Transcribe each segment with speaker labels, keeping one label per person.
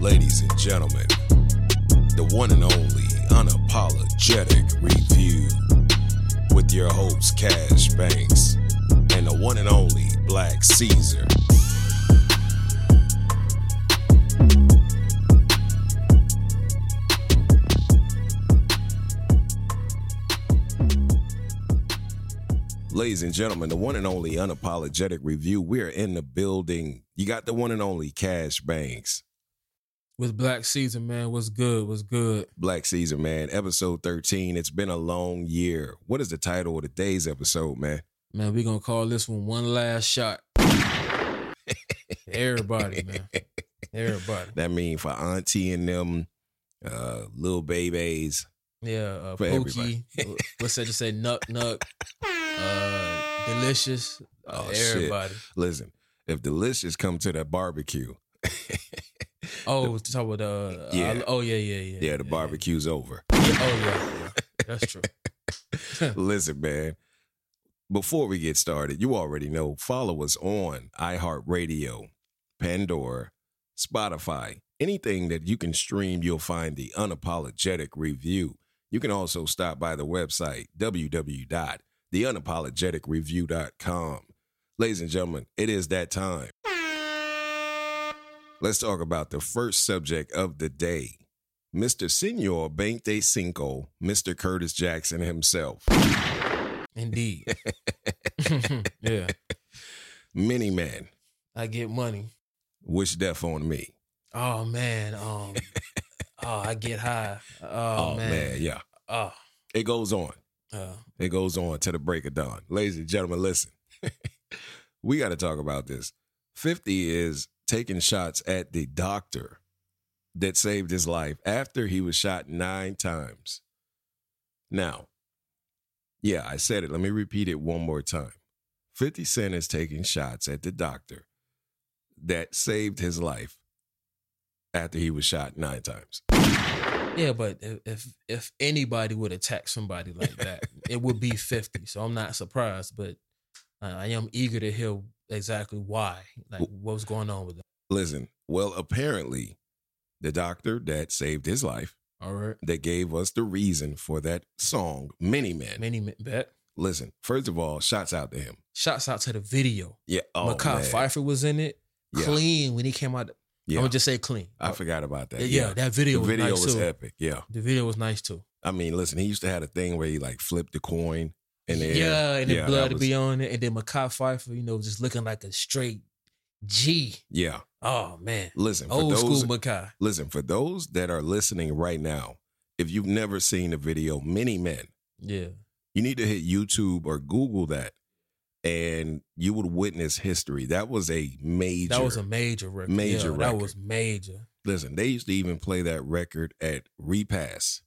Speaker 1: ladies and gentlemen, the one and only unapologetic review with your host Cash Banks and the one and only Black Caesar. Ladies and gentlemen, the one and only unapologetic review. We're in the building. You got the one and only Cash Banks.
Speaker 2: With Black Caesar, man. What's good? What's good?
Speaker 1: Black Caesar, man. Episode 13. It's been a long year. What is the title of today's episode, man?
Speaker 2: Man, we're gonna call this one one last shot. Everybody, man. Everybody.
Speaker 1: That mean for Auntie and them, uh, little babies.
Speaker 2: Yeah, uh
Speaker 1: For everybody.
Speaker 2: Pookie. What's that? Just say Nuck Nuck. Uh Delicious. Uh,
Speaker 1: Oh, shit. Listen, if Delicious come to that barbecue,
Speaker 2: Oh, to talk about uh
Speaker 1: Yeah.
Speaker 2: I- oh yeah, yeah, yeah.
Speaker 1: yeah, the
Speaker 2: yeah.
Speaker 1: barbecue's over.
Speaker 2: Yeah, oh yeah, yeah. That's true.
Speaker 1: Listen, man. Before we get started, you already know follow us on iHeartRadio, Pandora, Spotify, anything that you can stream, you'll find the unapologetic review. You can also stop by the website, www.theunapologeticreview.com. Ladies and gentlemen, it is that time. Let's talk about the first subject of the day. Mr. Senor Veinte Cinco, Mr. Curtis Jackson himself.
Speaker 2: Indeed. yeah.
Speaker 1: Many man,
Speaker 2: I get money.
Speaker 1: wish death on me.
Speaker 2: Oh man. Um Oh, I get high. Oh,
Speaker 1: Oh, man.
Speaker 2: man.
Speaker 1: yeah.
Speaker 2: Oh.
Speaker 1: It goes on.
Speaker 2: Uh,
Speaker 1: It goes on to the break of dawn. Ladies and gentlemen, listen. we got to talk about this. 50 is taking shots at the doctor that saved his life after he was shot nine times. Now, yeah, I said it. Let me repeat it one more time. 50 Cent is taking shots at the doctor that saved his life after he was shot nine times.
Speaker 2: Yeah, but if if, anybody would attack somebody like that, it would be fifty. So I'm not surprised, but uh, I am eager to hear exactly why, like what was going on with that.
Speaker 1: Listen, well, apparently, the doctor that saved his life,
Speaker 2: All right,
Speaker 1: that gave us the reason for that song, Many Men.
Speaker 2: many men bet.
Speaker 1: Listen, first of all, shouts out to him.
Speaker 2: Shouts out to the video.
Speaker 1: Yeah. Oh, Mekhi.
Speaker 2: Phifer was in it.
Speaker 1: Yeah.
Speaker 2: Clean when he came out.
Speaker 1: Yeah.
Speaker 2: I'm gonna just say clean.
Speaker 1: I uh, forgot about that.
Speaker 2: yeah, that video
Speaker 1: The
Speaker 2: was
Speaker 1: video
Speaker 2: nice
Speaker 1: was epic. Yeah.
Speaker 2: The video was nice too.
Speaker 1: I mean, listen, he used to have a thing where he like flipped the coin in the air.
Speaker 2: yeah, and the
Speaker 1: Yeah,
Speaker 2: blood
Speaker 1: was-
Speaker 2: be on it, and then Mekhi Phifer, you know, just looking like a straight G.
Speaker 1: Yeah.
Speaker 2: Oh man,
Speaker 1: Listen, for
Speaker 2: old
Speaker 1: those
Speaker 2: school Mekhi.
Speaker 1: listen, for those that are listening right now, if you've never seen the video Many Men,
Speaker 2: Yeah.
Speaker 1: you need to hit YouTube or Google that, and you would witness history. That was a major.
Speaker 2: That was a major record.
Speaker 1: Major
Speaker 2: yeah,
Speaker 1: record.
Speaker 2: That was major.
Speaker 1: listen. They used to even play that record at Repass.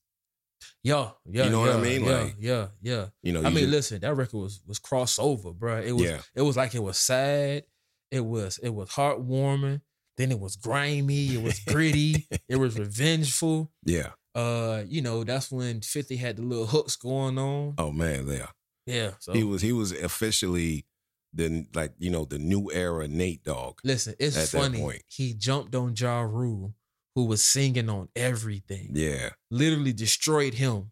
Speaker 2: Yeah, yeah.
Speaker 1: You know what I
Speaker 2: yeah,
Speaker 1: mean?
Speaker 2: Yeah,
Speaker 1: Like,
Speaker 2: yeah, yeah.
Speaker 1: You know,
Speaker 2: I mean,
Speaker 1: just-
Speaker 2: listen, that record was was crossover, bro. It was
Speaker 1: Yeah.
Speaker 2: it was like it was sad. It was it was heartwarming. Then it was grimy. It was gritty. it was revengeful.
Speaker 1: yeah.
Speaker 2: Uh, you know, that's when Fifty had the little hooks going on.
Speaker 1: Oh man, yeah.
Speaker 2: Yeah. So
Speaker 1: He was he was officially the like you know the new era Nate Dogg.
Speaker 2: listen, it's funny. He jumped on Ja Rule, who was singing on everything.
Speaker 1: Yeah,
Speaker 2: Literally destroyed him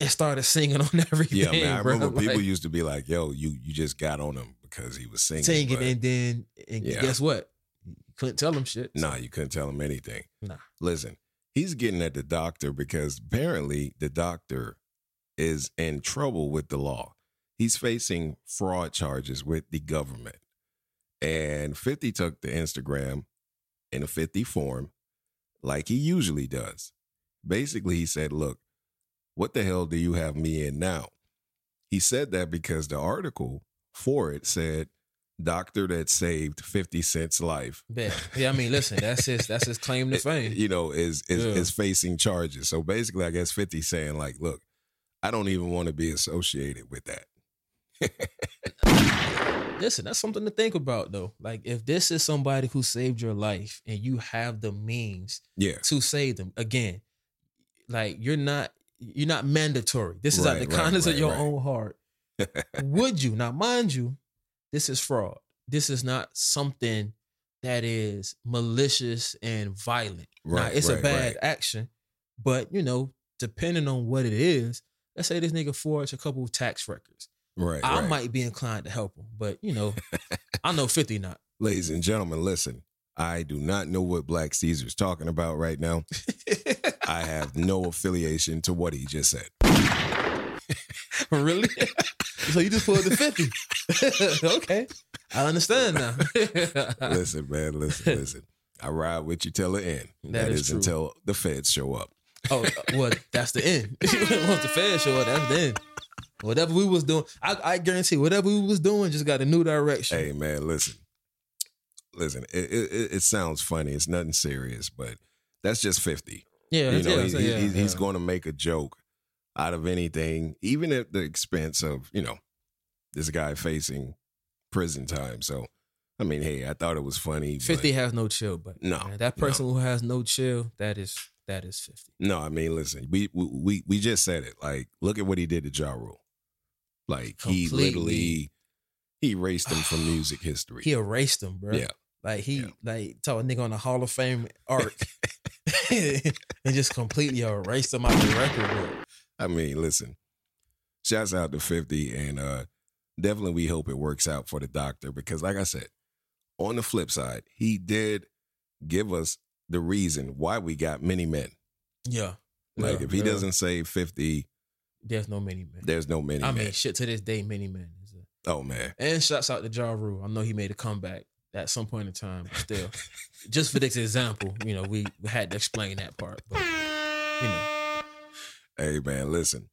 Speaker 2: and started singing on everything.
Speaker 1: yeah. Man, I
Speaker 2: bro.
Speaker 1: remember people used to be like, "Yo, you you just got on him because he was singing."
Speaker 2: singing,
Speaker 1: but
Speaker 2: and then and
Speaker 1: Yeah.
Speaker 2: guess what? You couldn't tell him shit.
Speaker 1: Nah, you couldn't tell him anything.
Speaker 2: Nah.
Speaker 1: Listen, he's getting at the doctor because apparently the doctor is in trouble with the law. He's facing fraud charges with the government. And 50 took the Instagram in a 50 form like he usually does. Basically, he said, Look, what the hell do you have me in now? He said that because the article for it said, Doctor that saved 50 Cent's life
Speaker 2: Bet. Yeah, I mean, listen, that's his that's his claim to fame.
Speaker 1: you know, is is,
Speaker 2: Yeah.
Speaker 1: is facing charges. So basically, I guess 50 saying like, look, I don't even want to be associated with that.
Speaker 2: Listen, that's something to think about though. Like if this is somebody who saved your life and you have the means
Speaker 1: Yeah.
Speaker 2: to save them, again, like you're not you're not mandatory. This is out
Speaker 1: Right,
Speaker 2: the
Speaker 1: right,
Speaker 2: kindness
Speaker 1: right,
Speaker 2: of your
Speaker 1: right.
Speaker 2: own heart. Would you? Now, mind you, this is fraud. This is not something that is malicious and violent. Now,
Speaker 1: Right,
Speaker 2: it's a bad
Speaker 1: right.
Speaker 2: action, but you know, depending on what it is, let's say this nigga forged a couple of tax records.
Speaker 1: Right.
Speaker 2: I
Speaker 1: right.
Speaker 2: might be inclined to help him, but you know, I know 50 not.
Speaker 1: Ladies and gentlemen, listen. I do not know what Black Caesar's talking about right now. I have no affiliation to what he just said.
Speaker 2: really? so you just pulled the 50. okay. I understand now.
Speaker 1: listen, man, listen, listen. I ride with you till the end.
Speaker 2: That
Speaker 1: that
Speaker 2: is
Speaker 1: is, until the feds show up.
Speaker 2: oh, uh, well, that's the end. Once the feds show up, that's the end. Whatever we was doing, I, I guarantee whatever we was doing just got a new direction.
Speaker 1: Hey, man, listen, listen. It, it, it- sounds funny. It's nothing serious, but that's just fifty.
Speaker 2: yeah,
Speaker 1: you know,
Speaker 2: yeah,
Speaker 1: he-
Speaker 2: so
Speaker 1: he-
Speaker 2: yeah,
Speaker 1: he's, going to make a joke out of anything, even at the expense of you know this guy facing prison time. So, I mean, hey, I thought it was funny.
Speaker 2: 50 has no chill, but
Speaker 1: No,
Speaker 2: man, that
Speaker 1: no.
Speaker 2: person who has no chill, that is that is 50.
Speaker 1: No, I mean, listen, we we we, we just said it. Like, look at what he did to Ja Rule. Like, he literally he erased him from music history.
Speaker 2: He erased them, bro.
Speaker 1: Yeah.
Speaker 2: Like he
Speaker 1: Yeah.
Speaker 2: like told a nigga on the Hall of Fame arc and just completely erased him out the record book.
Speaker 1: I mean, listen, shouts out to 50 and uh definitely we hope it works out for the doctor because like I said, on the flip side, he did give us the reason why we got many men.
Speaker 2: Yeah.
Speaker 1: Like
Speaker 2: Yeah,
Speaker 1: if he
Speaker 2: yeah.
Speaker 1: doesn't say 50,
Speaker 2: There's no many men.
Speaker 1: there's no many
Speaker 2: I
Speaker 1: men.
Speaker 2: mean, shit to this day, many men. is a-
Speaker 1: oh man.
Speaker 2: And shouts out to Ja Rule. I know he made a comeback at some point in time, but still. just for this example, you know, we, had to explain that part. But you know.
Speaker 1: Hey man, listen.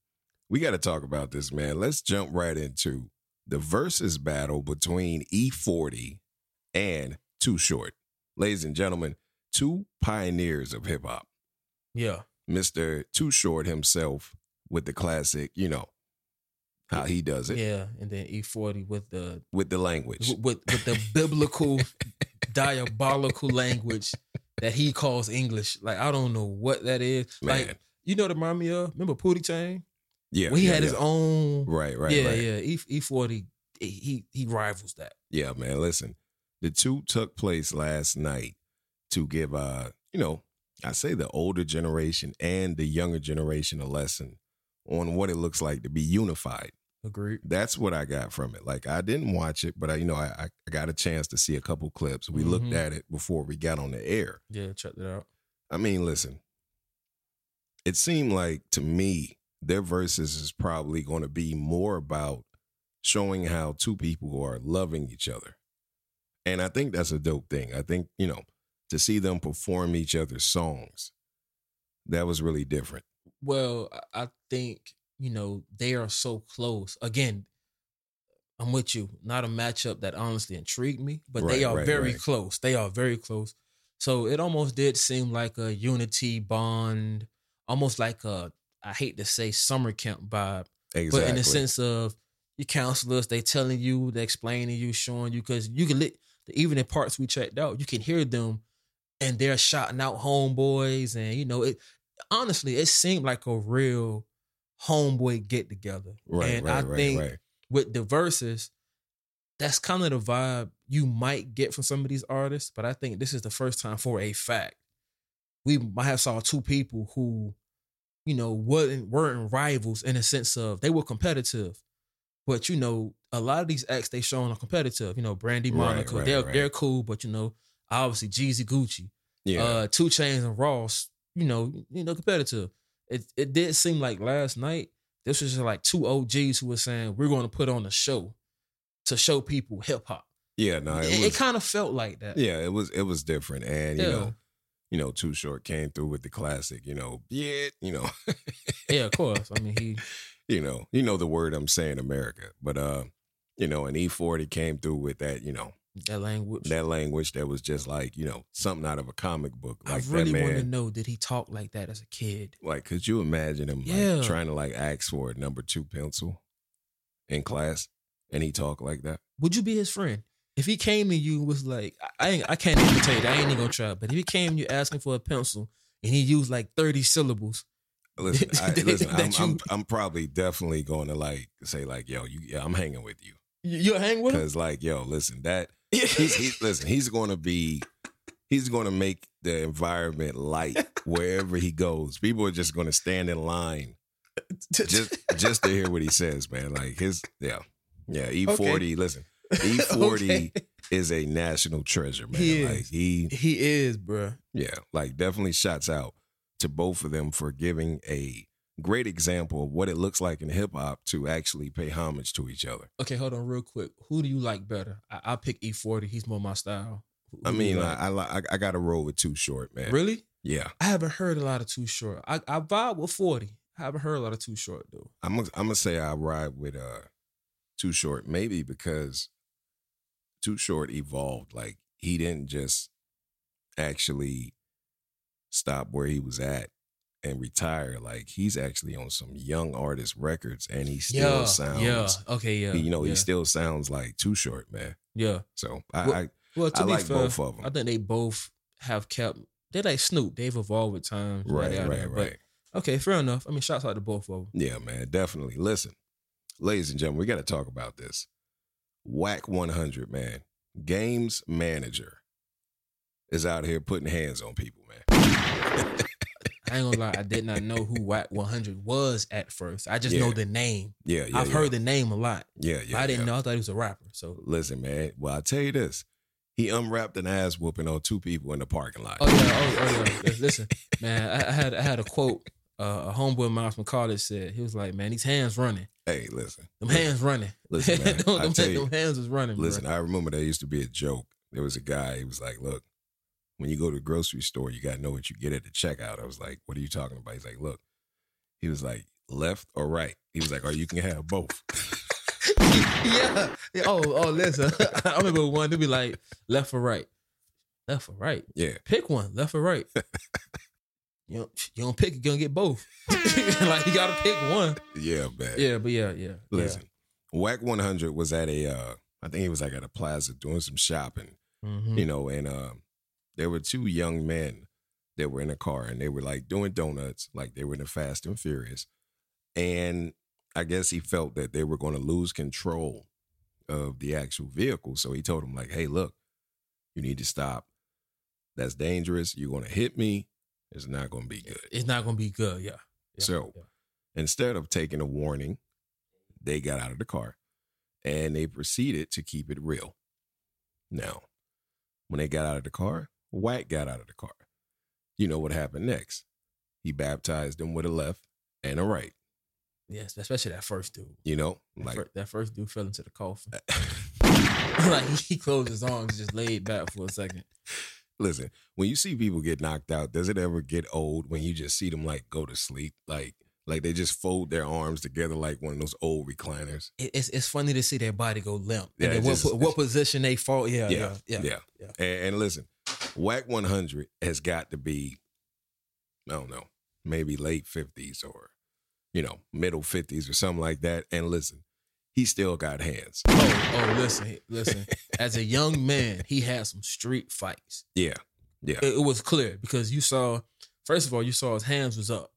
Speaker 1: We got to talk about this, man. Let's jump right into the versus battle between E40 and Too Short. Ladies and gentlemen, two pioneers of hip hop.
Speaker 2: Yeah.
Speaker 1: Mr. Too Short himself with the classic, you know, how he does it
Speaker 2: Yeah. And then E40 with the
Speaker 1: with the language.
Speaker 2: with with the biblical diabolical language that he calls English. Like I don't know what that is.
Speaker 1: Man.
Speaker 2: Like you know the remind me of? Remember Pootie Tang?
Speaker 1: Yeah.
Speaker 2: Well, he
Speaker 1: yeah,
Speaker 2: had his
Speaker 1: yeah.
Speaker 2: own
Speaker 1: Right, right,
Speaker 2: Yeah,
Speaker 1: right.
Speaker 2: yeah. E E forty he he rivals that.
Speaker 1: Yeah, man. Listen, the two took place last night to give, uh, you know, I say the older generation and the younger generation a lesson on what it looks like to be unified.
Speaker 2: Agreed.
Speaker 1: That's what I got from it. Like I didn't watch it, but I, you know, I, I got a chance to see a couple clips. We looked
Speaker 2: Mhm.
Speaker 1: at it before we got on the air.
Speaker 2: Yeah, check that out.
Speaker 1: I mean, listen, it seemed like to me their verses is probably going to be more about showing how two people are loving each other. And I think that's a dope thing. I think, you know, to see them perform each other's songs, that was really different.
Speaker 2: Well, I- think, you know, they are so close. Again, I'm with you. Not a matchup that honestly intrigued me, but they are
Speaker 1: right,
Speaker 2: very
Speaker 1: right.
Speaker 2: close. They are very close. So it almost did seem like a unity bond, almost like a I hate to say summer camp vibe,
Speaker 1: Exactly.
Speaker 2: but in the sense of your counselors, they telling you, they explaining you, showing you, because you can lit even in parts we checked out, you can hear them and they're shouting out homeboys, and you know it. Honestly, it seemed like a real homeboy get together,
Speaker 1: right,
Speaker 2: and
Speaker 1: right,
Speaker 2: I
Speaker 1: right,
Speaker 2: think
Speaker 1: right.
Speaker 2: with the verses, that's kind of the vibe you might get from some of these artists. But I think this is the first time for a fact we might have saw two people who, you know, weren't weren't rivals in a sense of they were competitive, but you know, a lot of these acts they showing are competitive. You know, Brandy Monica, they're they're cool, but you know, obviously Jeezy Gucci,
Speaker 1: Yeah.
Speaker 2: uh, 2 Chainz and Ross, you know, you know, competitive. It it did seem like last night this was just like two OGs who were saying we're going to put on a show to show people hip hop.
Speaker 1: yeah, no, it
Speaker 2: it,
Speaker 1: was,
Speaker 2: kind of felt like that.
Speaker 1: yeah, it was it was different. And you
Speaker 2: Yeah.
Speaker 1: know, you know, Too Short came through with the classic, you know, yeah, you know.
Speaker 2: yeah, of course. I mean, he
Speaker 1: you know, you know the word I'm saying, America. But uh, you know, and E40 came through with that, you know,
Speaker 2: that language.
Speaker 1: that language that was just like, you know, something out of a comic book.
Speaker 2: I really want to know did he talk like that as a kid?
Speaker 1: Like, could you imagine him
Speaker 2: Yeah.
Speaker 1: like trying to like ask for a number two pencil in class and he talk like that?
Speaker 2: Would you be his friend? If he came to you and was like, I, I, ain't, I can't even tell you. I ain't even gonna try. But if he came to you asking for a pencil and he used like 30 syllables,
Speaker 1: Listen, I, listen I'm, I'm I'm probably definitely going to like say like, yo, you, yeah, I'm hanging with you
Speaker 2: you, you'll hang with him?
Speaker 1: because like, yo, listen, that He's, he's listen. He's going to be. He's going to make the environment light wherever he goes. People are just going to stand in line just just to hear what he says, man. Like his yeah, yeah. E forty. Listen, E forty
Speaker 2: Okay.
Speaker 1: is a national treasure, man.
Speaker 2: He
Speaker 1: like
Speaker 2: is.
Speaker 1: he,
Speaker 2: he is, bruh.
Speaker 1: yeah, like definitely shots out to both of them for giving a great example of what it looks like in hip hop to actually pay homage to each other.
Speaker 2: Okay, hold on real quick. Who do you like better? I, I'll pick E40. He's more my style. Who-
Speaker 1: I
Speaker 2: who do you
Speaker 1: mean,
Speaker 2: like?
Speaker 1: I, I I I got to roll with Too Short, man.
Speaker 2: really?
Speaker 1: Yeah,
Speaker 2: I haven't heard a lot of Too Short. I, I vibe with 40. I haven't heard a lot of Too Short though.
Speaker 1: I'm gonna, I'm gonna say I ride with uh Too Short, maybe because Too Short evolved. Like he didn't just actually stop where he was at and retire. Like he's actually on some young artist records, and he still
Speaker 2: yeah,
Speaker 1: sounds.
Speaker 2: yeah. Okay, yeah.
Speaker 1: you know,
Speaker 2: yeah,
Speaker 1: he still sounds like Too Short, man.
Speaker 2: yeah.
Speaker 1: So I,
Speaker 2: Well,
Speaker 1: I
Speaker 2: Well, to
Speaker 1: I
Speaker 2: be
Speaker 1: like
Speaker 2: fair,
Speaker 1: both of 'em.
Speaker 2: I think they both have kept. They like Snoop. They've evolved with time.
Speaker 1: right, right, right.
Speaker 2: But okay, fair enough. I mean, shouts out to both of them.
Speaker 1: Yeah, man, definitely. Listen, ladies and gentlemen, we got to talk about this. Whack 100, man. Games manager is out here putting hands on people, man.
Speaker 2: I ain't gonna lie. I did not know who Whack 100 was at first. I just
Speaker 1: Yeah.
Speaker 2: know the name.
Speaker 1: Yeah, yeah.
Speaker 2: I've
Speaker 1: yeah.
Speaker 2: heard the name a lot.
Speaker 1: Yeah, yeah.
Speaker 2: I didn't know. I thought he was a rapper. So.
Speaker 1: Listen, man. Well, I'll tell you this. He unwrapped an ass whooping on two people in the parking lot.
Speaker 2: Oh yeah. Oh, oh yeah. Listen, man. I, I had I had a quote. Uh, a homeboy of mine from college said he was like, "Man, these hands running.
Speaker 1: Hey, listen.
Speaker 2: Them hands running.
Speaker 1: Listen, man,
Speaker 2: them,
Speaker 1: I
Speaker 2: them,
Speaker 1: tell you-
Speaker 2: them hands was running. bro.
Speaker 1: Listen, I remember there used to be a joke. There was a guy, he was like, Look, when you go to the grocery store, you got to know what you get at the checkout. I was like, What are you talking about? He's like, Look, he was like, Left or right? He was like, Or you can have both.
Speaker 2: yeah. Yeah. Oh, oh, listen. I remember one to be like left or right, left or right.
Speaker 1: Yeah.
Speaker 2: Pick one, left or right. you don't, you don't pick, you're gonna get both. like you gotta pick one.
Speaker 1: Yeah, man.
Speaker 2: Yeah, but yeah, yeah.
Speaker 1: Listen, Whack 100 was at a, uh, I think he was like at a plaza doing some shopping,
Speaker 2: Yeah. Mhm.
Speaker 1: you know, and um, there were two young men that were in a car and they were like doing donuts, like they were in the Fast and Furious. And I guess he felt that they were going to lose control of the actual vehicle. So he told them, like, hey, look, you need to stop. That's dangerous. You're going to hit me. It's not going to be good.
Speaker 2: It's not gonna be good. Yeah. yeah
Speaker 1: So-
Speaker 2: yeah.
Speaker 1: Instead of taking a warning, they got out of the car and they proceeded to keep it real. Now, when they got out of the car, White got out of the car. You know what happened next? He baptized them with a left and a right.
Speaker 2: yes, especially that first dude.
Speaker 1: You know,
Speaker 2: That,
Speaker 1: like
Speaker 2: fir- that first dude fell into the coffin. like he closed his arms, just laid back for a second.
Speaker 1: listen, when you see people get knocked out, does it ever get old when you just see them like go to sleep? Like like they just fold their arms together like one of those old recliners.
Speaker 2: It's it's funny to see their body go limp.
Speaker 1: Yeah,
Speaker 2: and what,
Speaker 1: just-
Speaker 2: what position they fall. Yeah, yeah,
Speaker 1: yeah,
Speaker 2: yeah.
Speaker 1: yeah.
Speaker 2: yeah.
Speaker 1: And, and listen, Whack 100 has got to be, I don't know, maybe late 50s or, you know, middle 50s or something like that. And listen, he still got hands.
Speaker 2: Oh, oh, listen, listen. As a young man, he had some street fights.
Speaker 1: Yeah. Yeah.
Speaker 2: It, it was clear because you saw, first of all, you saw his hands was up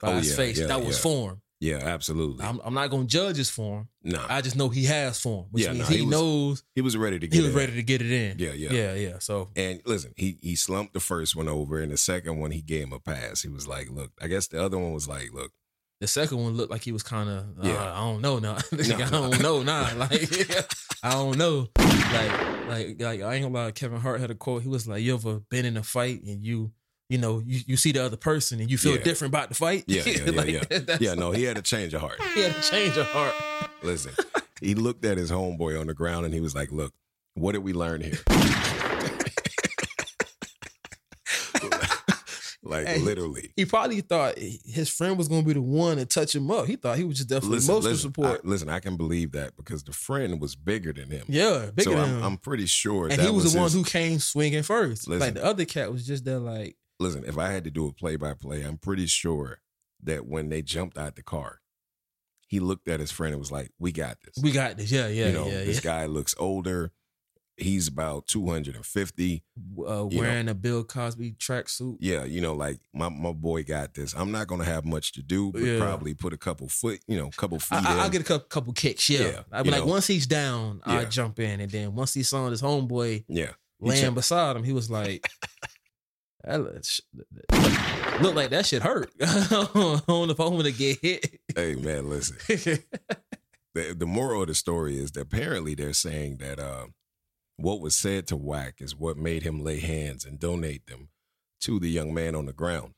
Speaker 2: by
Speaker 1: Oh,
Speaker 2: his
Speaker 1: yeah,
Speaker 2: face.
Speaker 1: yeah,
Speaker 2: that was
Speaker 1: yeah.
Speaker 2: form.
Speaker 1: Yeah, absolutely.
Speaker 2: I'm, I'm not gonna judge his form.
Speaker 1: nah,
Speaker 2: I just know he has form, which
Speaker 1: Yeah,
Speaker 2: means
Speaker 1: no,
Speaker 2: he,
Speaker 1: he was-
Speaker 2: knows
Speaker 1: he was ready to get
Speaker 2: he was ready to get it in.
Speaker 1: Yeah, yeah.
Speaker 2: yeah, yeah. So
Speaker 1: And listen, he he slumped the first one over, and the second one he gave him a pass. He was like, "Look," I guess the other one was like, "Look,
Speaker 2: the second one looked like he was kind of, uh,
Speaker 1: Yeah.
Speaker 2: I don't know now. Like,
Speaker 1: No,
Speaker 2: I don't know now. Like, I don't know. Like, like, like, I ain't gonna lie. Kevin Hart had a quote. He was like, "You ever been in a fight and you, you know, you, you see the other person and you feel
Speaker 1: Yeah.
Speaker 2: different about the fight?
Speaker 1: Yeah, yeah, yeah,
Speaker 2: Like,
Speaker 1: yeah. yeah, no, he had a change of heart."
Speaker 2: he had to change of heart.
Speaker 1: Listen, he looked at his homeboy on the ground and he was like, "Look, what did we learn here?" like
Speaker 2: Hey.
Speaker 1: literally.
Speaker 2: He probably thought his friend was gonna be the one to touch him up. He thought he was just definitely
Speaker 1: Listen,
Speaker 2: emotional
Speaker 1: listen,
Speaker 2: support.
Speaker 1: I, listen, I can believe that because the friend was bigger than him.
Speaker 2: yeah, bigger
Speaker 1: so
Speaker 2: than
Speaker 1: I'm,
Speaker 2: him.
Speaker 1: I'm pretty sure
Speaker 2: and
Speaker 1: that
Speaker 2: he was, the one who came swinging first.
Speaker 1: Listen.
Speaker 2: Like the other cat was just there, like
Speaker 1: Listen, if I had to do a play by play, I'm pretty sure that when they jumped out the car, he looked at his friend and was like, "We got this."
Speaker 2: we got this. Yeah, yeah,
Speaker 1: you know,
Speaker 2: yeah,
Speaker 1: this
Speaker 2: yeah.
Speaker 1: guy looks older. he's about 250.
Speaker 2: Uh, wearing a Bill Cosby tracksuit.
Speaker 1: Yeah, you know, like my, my boy got this. I'm not gonna have much to do, but
Speaker 2: Yeah.
Speaker 1: probably put a couple foot, you know, couple feet
Speaker 2: I, I, I'll get a couple, couple kicks. Yeah,
Speaker 1: Yeah,
Speaker 2: I'll be like,
Speaker 1: know.
Speaker 2: once he's down. I'll jump in, and then once he saw his homeboy
Speaker 1: yeah.
Speaker 2: Laying beside him, he was like, that look, look like that shit hurt. I don't know if I'm gonna get hit.
Speaker 1: Hey man, listen. the, the moral of the story is that apparently they're saying that uh, what was said to Whack is what made him lay hands and donate them to the young man on the ground.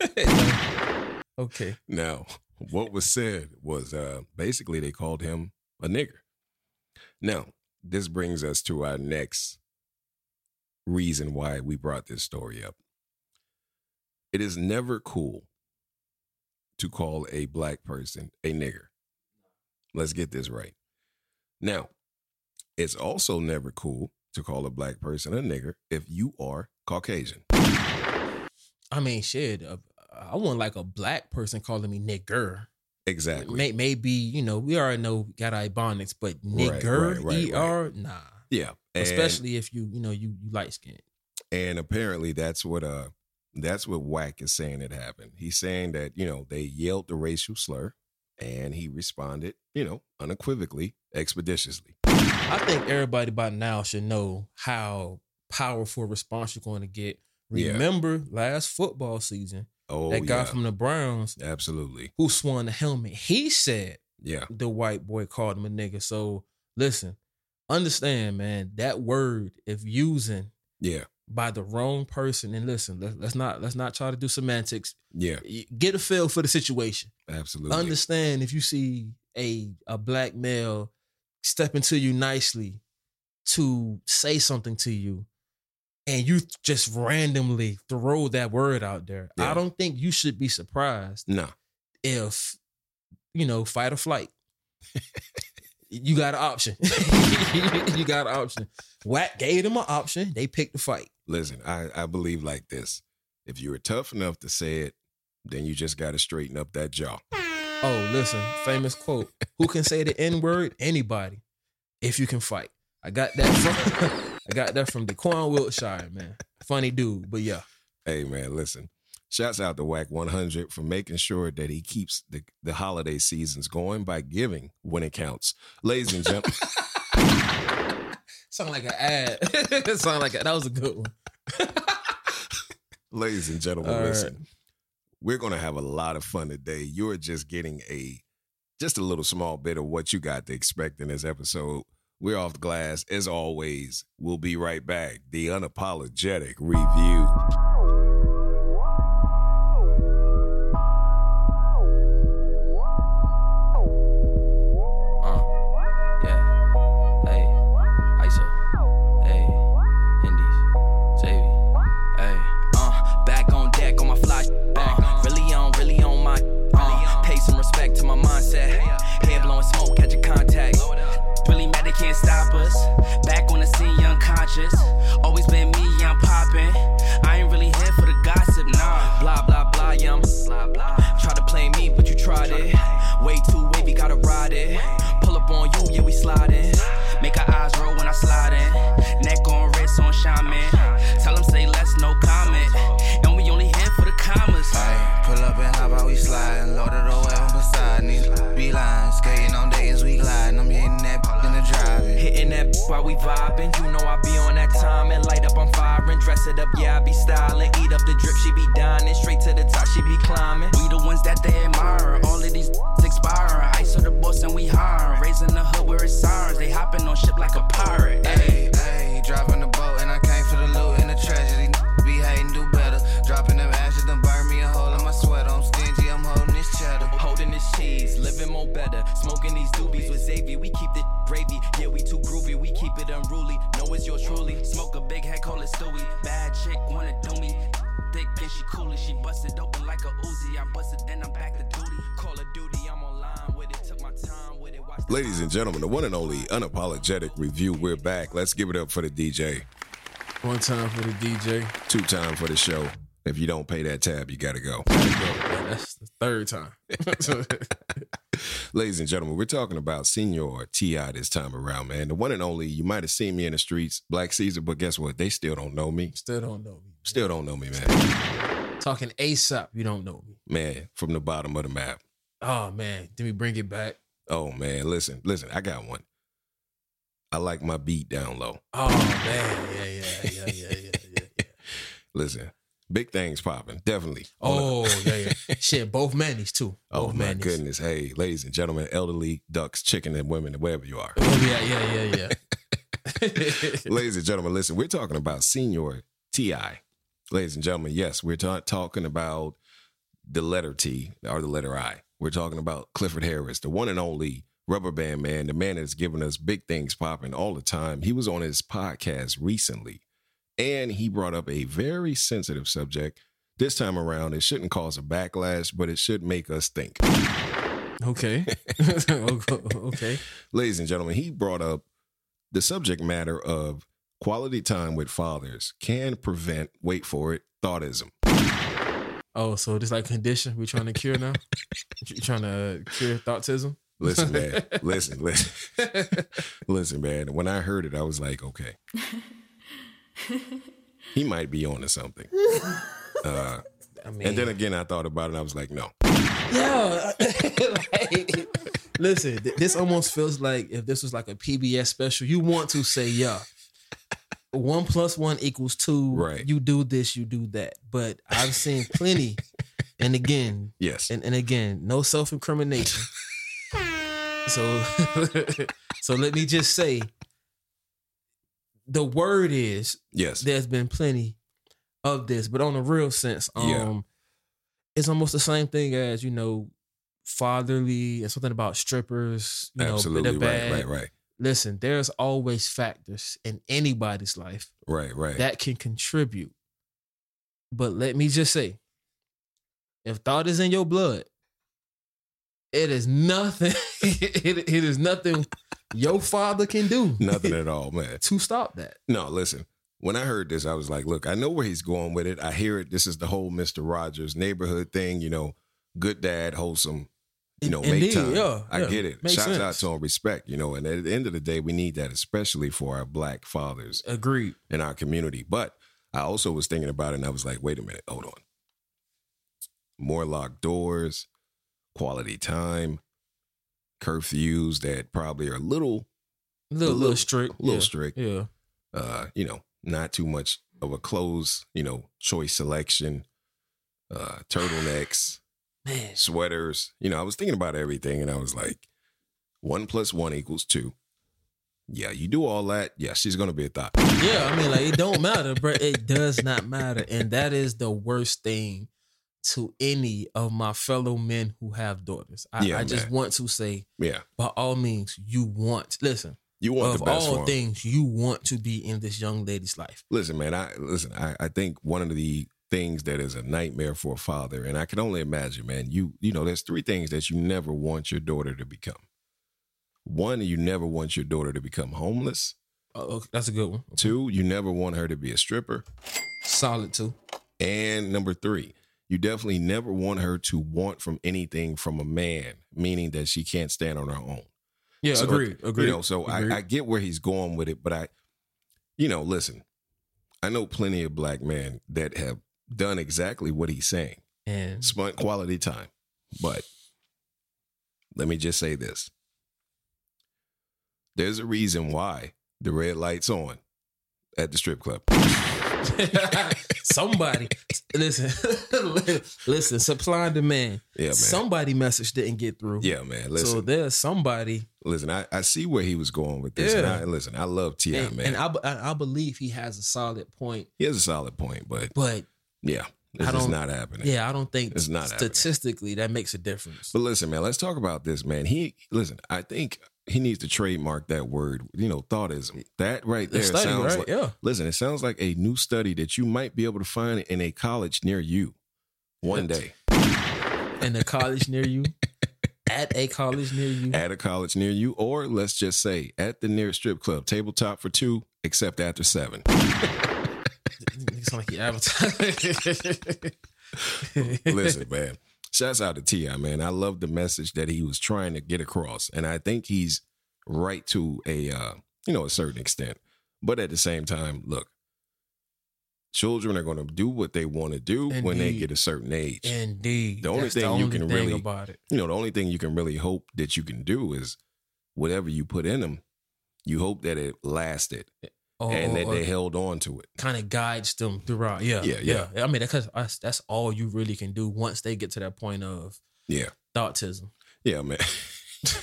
Speaker 2: okay.
Speaker 1: Now, what was said was uh, basically they called him a nigger. Now, this brings us to our next reason why we brought this story up. It is never cool to call a black person a nigger. Let's get this right. Now, it's also never cool to call a black person a nigger if you are Caucasian.
Speaker 2: I mean, shit. Uh, I want like a black person calling me nigger.
Speaker 1: Exactly.
Speaker 2: May, maybe you know we already know got ebonics, but
Speaker 1: Right,
Speaker 2: nigger,
Speaker 1: right, right,
Speaker 2: er, nah.
Speaker 1: Yeah. And-
Speaker 2: Especially if you you know you you light skinned.
Speaker 1: And apparently that's what uh that's what Whack is saying it happened. He's saying that, you know, they yelled the racial slur and he responded, you know, unequivocally, expeditiously.
Speaker 2: I think everybody by now should know how powerful a response you're going to get.
Speaker 1: Yeah.
Speaker 2: Remember last football season,
Speaker 1: Oh
Speaker 2: that guy
Speaker 1: yeah.
Speaker 2: from the Browns
Speaker 1: Absolutely.
Speaker 2: who swung the helmet, he said
Speaker 1: Yeah.
Speaker 2: the white boy called him a nigga. So listen, understand, man, that word, if using
Speaker 1: Yeah.
Speaker 2: by the wrong person, and listen, let, let's not let's not try to do semantics.
Speaker 1: Yeah.
Speaker 2: Get a feel for the situation.
Speaker 1: Absolutely.
Speaker 2: Understand if you see a a black male step into you nicely to say something to you, and you just randomly throw that word out there.
Speaker 1: Yeah.
Speaker 2: I don't think you should be surprised
Speaker 1: no.
Speaker 2: if you know fight or flight. you got an option. you got an option. Whack gave them an option. They picked the fight.
Speaker 1: Listen, I, I believe like this. If you were tough enough to say it, then you just gotta straighten up that jaw.
Speaker 2: Oh, listen, famous quote. Who can say the N word? Anybody. If you can fight. I got that from I got that from Daquan Wiltshire, man. Funny dude, but yeah.
Speaker 1: Hey man, listen. Shouts out to Whack 100 for making sure that he keeps the, the holiday seasons going by giving when it counts. Ladies and gentlemen.
Speaker 2: Sound like an ad. Sound like a, that was a good one.
Speaker 1: Ladies and gentlemen,
Speaker 2: All right.
Speaker 1: listen. We're going to have a lot of fun today. You're just getting a just a little small bit of what you got to expect in this episode. We're off the glass as always. We'll be right back. The unapologetic review.
Speaker 3: Vibing. You know I be on that time and light up, I'm firing. Dress it up, yeah, I be styling. Eat up the drip, she be dining. Straight to the top, she be climbing. We the ones that they admire. All of these expiring. Ice on the boss and we hiring. Raising the hood where it's sirens. They hopping on ship like a pirate. Ayy.
Speaker 4: Ayy, ayy, driving the
Speaker 3: cheese, living more better. Smoking these doobies with Xavier, we keep the gravy. Yeah, we too groovy, we keep it unruly. Know it's yours truly. Smoke a big head, call it Stewie. Bad chick wanna do me. Thick and she coolly, she busted open like a Uzi. I busted, then I'm back to duty. Call of Duty, I'm online with it. Took my time with it. Watch
Speaker 1: Ladies and gentlemen, the one and only unapologetic review. We're back. Let's give it up for the DJ.
Speaker 2: One time for the DJ.
Speaker 1: Two time for the show. If you don't pay that tab, you got to go.
Speaker 2: That's the third time.
Speaker 1: Ladies and gentlemen, we're talking about Senior T.I. this time around, man. The one and only, you might have seen me in the streets, Black Caesar, but guess what? They still don't know me.
Speaker 2: Still don't know me.
Speaker 1: Still don't know me, man.
Speaker 2: Talking ASAP, you don't know me.
Speaker 1: Man, from the bottom of the map.
Speaker 2: Oh man, did we bring it back?
Speaker 1: Oh, man, listen, listen, I got one. I like my beat down low.
Speaker 2: Oh man, yeah, yeah, yeah, yeah, yeah, yeah. yeah.
Speaker 1: Listen, big things popping, definitely.
Speaker 2: Oh yeah, yeah. Shit, both Manny's too.
Speaker 1: Oh my
Speaker 2: Manny's.
Speaker 1: goodness. Hey, ladies and gentlemen, elderly, ducks, chicken, and women, wherever you are.
Speaker 2: Oh yeah, yeah, yeah, yeah.
Speaker 1: ladies and gentlemen, listen, we're talking about Senior T.I. Ladies and gentlemen, yes, we're ta- talking about the letter T or the letter I. We're talking about Clifford Harris, the one and only rubber band man, the man that's giving us big things popping all the time. He was on his podcast recently and he brought up a very sensitive subject. This time around, it shouldn't cause a backlash, but it should make us think.
Speaker 2: okay. Oh, okay.
Speaker 1: ladies and gentlemen, he brought up the subject matter of quality time with fathers can prevent, wait for it, thoughtism.
Speaker 2: Oh, so this like condition we're trying to cure now? you trying to cure thoughtism?
Speaker 1: Listen, man. listen, listen. listen, man. When I heard it, I was like, okay. He might be on to something. Uh,
Speaker 2: I mean,
Speaker 1: and then again, I thought about it and I was like, no.
Speaker 2: yeah. like, listen, th- this almost feels like if this was like a PBS special, you want to say yeah. One plus one equals two.
Speaker 1: Right.
Speaker 2: You do this, you do that. But I've seen plenty. and again,
Speaker 1: Yes.
Speaker 2: and, and again, no self incrimination. so, so let me just say, the word is
Speaker 1: yes.
Speaker 2: there's been plenty of this, but on a real sense, um,
Speaker 1: Yeah.
Speaker 2: it's almost the same thing as you know, fatherly and something about strippers. You know,
Speaker 1: Absolutely.
Speaker 2: the
Speaker 1: Right, right, right.
Speaker 2: Listen, there's always factors in anybody's life
Speaker 1: Right, right.
Speaker 2: that can contribute. But let me just say, if thought is in your blood, it is nothing. it, it is nothing your father can do.
Speaker 1: Nothing at all, man.
Speaker 2: to stop that.
Speaker 1: No, listen. When I heard this, I was like, look, I know where he's going with it. I hear it. This is the whole Mr. Rogers neighborhood thing, you know, good dad, wholesome, you know, make time.
Speaker 2: yeah,
Speaker 1: I
Speaker 2: yeah.
Speaker 1: get it.
Speaker 2: Makes
Speaker 1: Shouts out to him, respect, you know, and at the end of the day, we need that, especially for our black fathers
Speaker 2: Agreed.
Speaker 1: in our community. But I also was thinking about it and I was like, wait a minute, hold on. More locked doors, quality time, curfews that probably are a little
Speaker 2: little,
Speaker 1: little-
Speaker 2: little strict.
Speaker 1: little
Speaker 2: yeah.
Speaker 1: strict.
Speaker 2: Yeah.
Speaker 1: uh, you know, not too much of a clothes, you know, choice selection, uh, turtlenecks,
Speaker 2: Man.
Speaker 1: sweaters. You know, I was thinking about everything and I was like, one plus one equals two. Yeah, you do all that. Yeah, she's gonna be a thought.
Speaker 2: Yeah, I mean, like it don't matter, but It does not matter, and that is the worst thing to any of my fellow men who have daughters. I,
Speaker 1: Yeah,
Speaker 2: I just want to say,
Speaker 1: Yeah,
Speaker 2: by all means, you want. Listen,
Speaker 1: you want
Speaker 2: of
Speaker 1: the best
Speaker 2: all things, you want to be in this young lady's life.
Speaker 1: Listen, man. I listen. I, I think one of the things that is a nightmare for a father, and I can only imagine, man. You you know, there's three things that you never want your daughter to become. One, you never want your daughter to become homeless.
Speaker 2: Oh, okay, that's a good one.
Speaker 1: Two, you never want her to be a stripper.
Speaker 2: Solid two.
Speaker 1: And number three, you definitely never want her to want from anything from a man, meaning that she can't stand on her own.
Speaker 2: Yeah,
Speaker 1: So,
Speaker 2: agreed. Agreed.
Speaker 1: You know, so
Speaker 2: agreed.
Speaker 1: I, I get where he's going with it, but I, you know, listen, I know plenty of black men that have done exactly what he's saying,
Speaker 2: and
Speaker 1: spent quality time. But let me just say this there's a reason why the red light's on at the strip club.
Speaker 2: somebody listen, listen. Supply and demand.
Speaker 1: Yeah, man.
Speaker 2: Somebody message didn't get through.
Speaker 1: yeah, man. Listen,
Speaker 2: So there's somebody,
Speaker 1: listen. I, I see where he was going with this. And
Speaker 2: Yeah.
Speaker 1: I, listen, I love T.I.,
Speaker 2: and,
Speaker 1: man.
Speaker 2: and I, I I believe he has a solid point.
Speaker 1: he has a solid point, but
Speaker 2: But
Speaker 1: yeah, this
Speaker 2: I don't-
Speaker 1: not happening.
Speaker 2: yeah, I don't think
Speaker 1: It's not happening.
Speaker 2: statistically that makes a difference.
Speaker 1: But listen, man, let's talk about this, man. He listen, I think he needs to trademark that word, you know, thoughtism. That right there
Speaker 2: study,
Speaker 1: sounds
Speaker 2: right?
Speaker 1: like
Speaker 2: yeah.
Speaker 1: listen, it sounds like a new study that you might be able to find in a college near you one day.
Speaker 2: In a college near you, at a college near you.
Speaker 1: At a college near you, or let's just say at the nearest strip club, tabletop for two, except after seven.
Speaker 2: It's like he advertised.
Speaker 1: listen, man. Shouts out to T.I., man. I love the message that he was trying to get across, and I think he's right to a uh, you know a certain extent. But at the same time, look, children are going to do what they want to do when they get a certain age.
Speaker 2: Indeed.
Speaker 1: The only
Speaker 2: That's
Speaker 1: thing
Speaker 2: the
Speaker 1: you can
Speaker 2: thing
Speaker 1: really-
Speaker 2: about it.
Speaker 1: you know, the only thing you can really hope that you can do is whatever you put in them. You hope that it lasted
Speaker 2: Or,
Speaker 1: and that they held on to it.
Speaker 2: kind of guides them throughout. Yeah,
Speaker 1: Yeah,
Speaker 2: yeah. I mean, because that's, that's all you really can do once they get to that point of
Speaker 1: Yeah,
Speaker 2: thoughtism.
Speaker 1: yeah, man.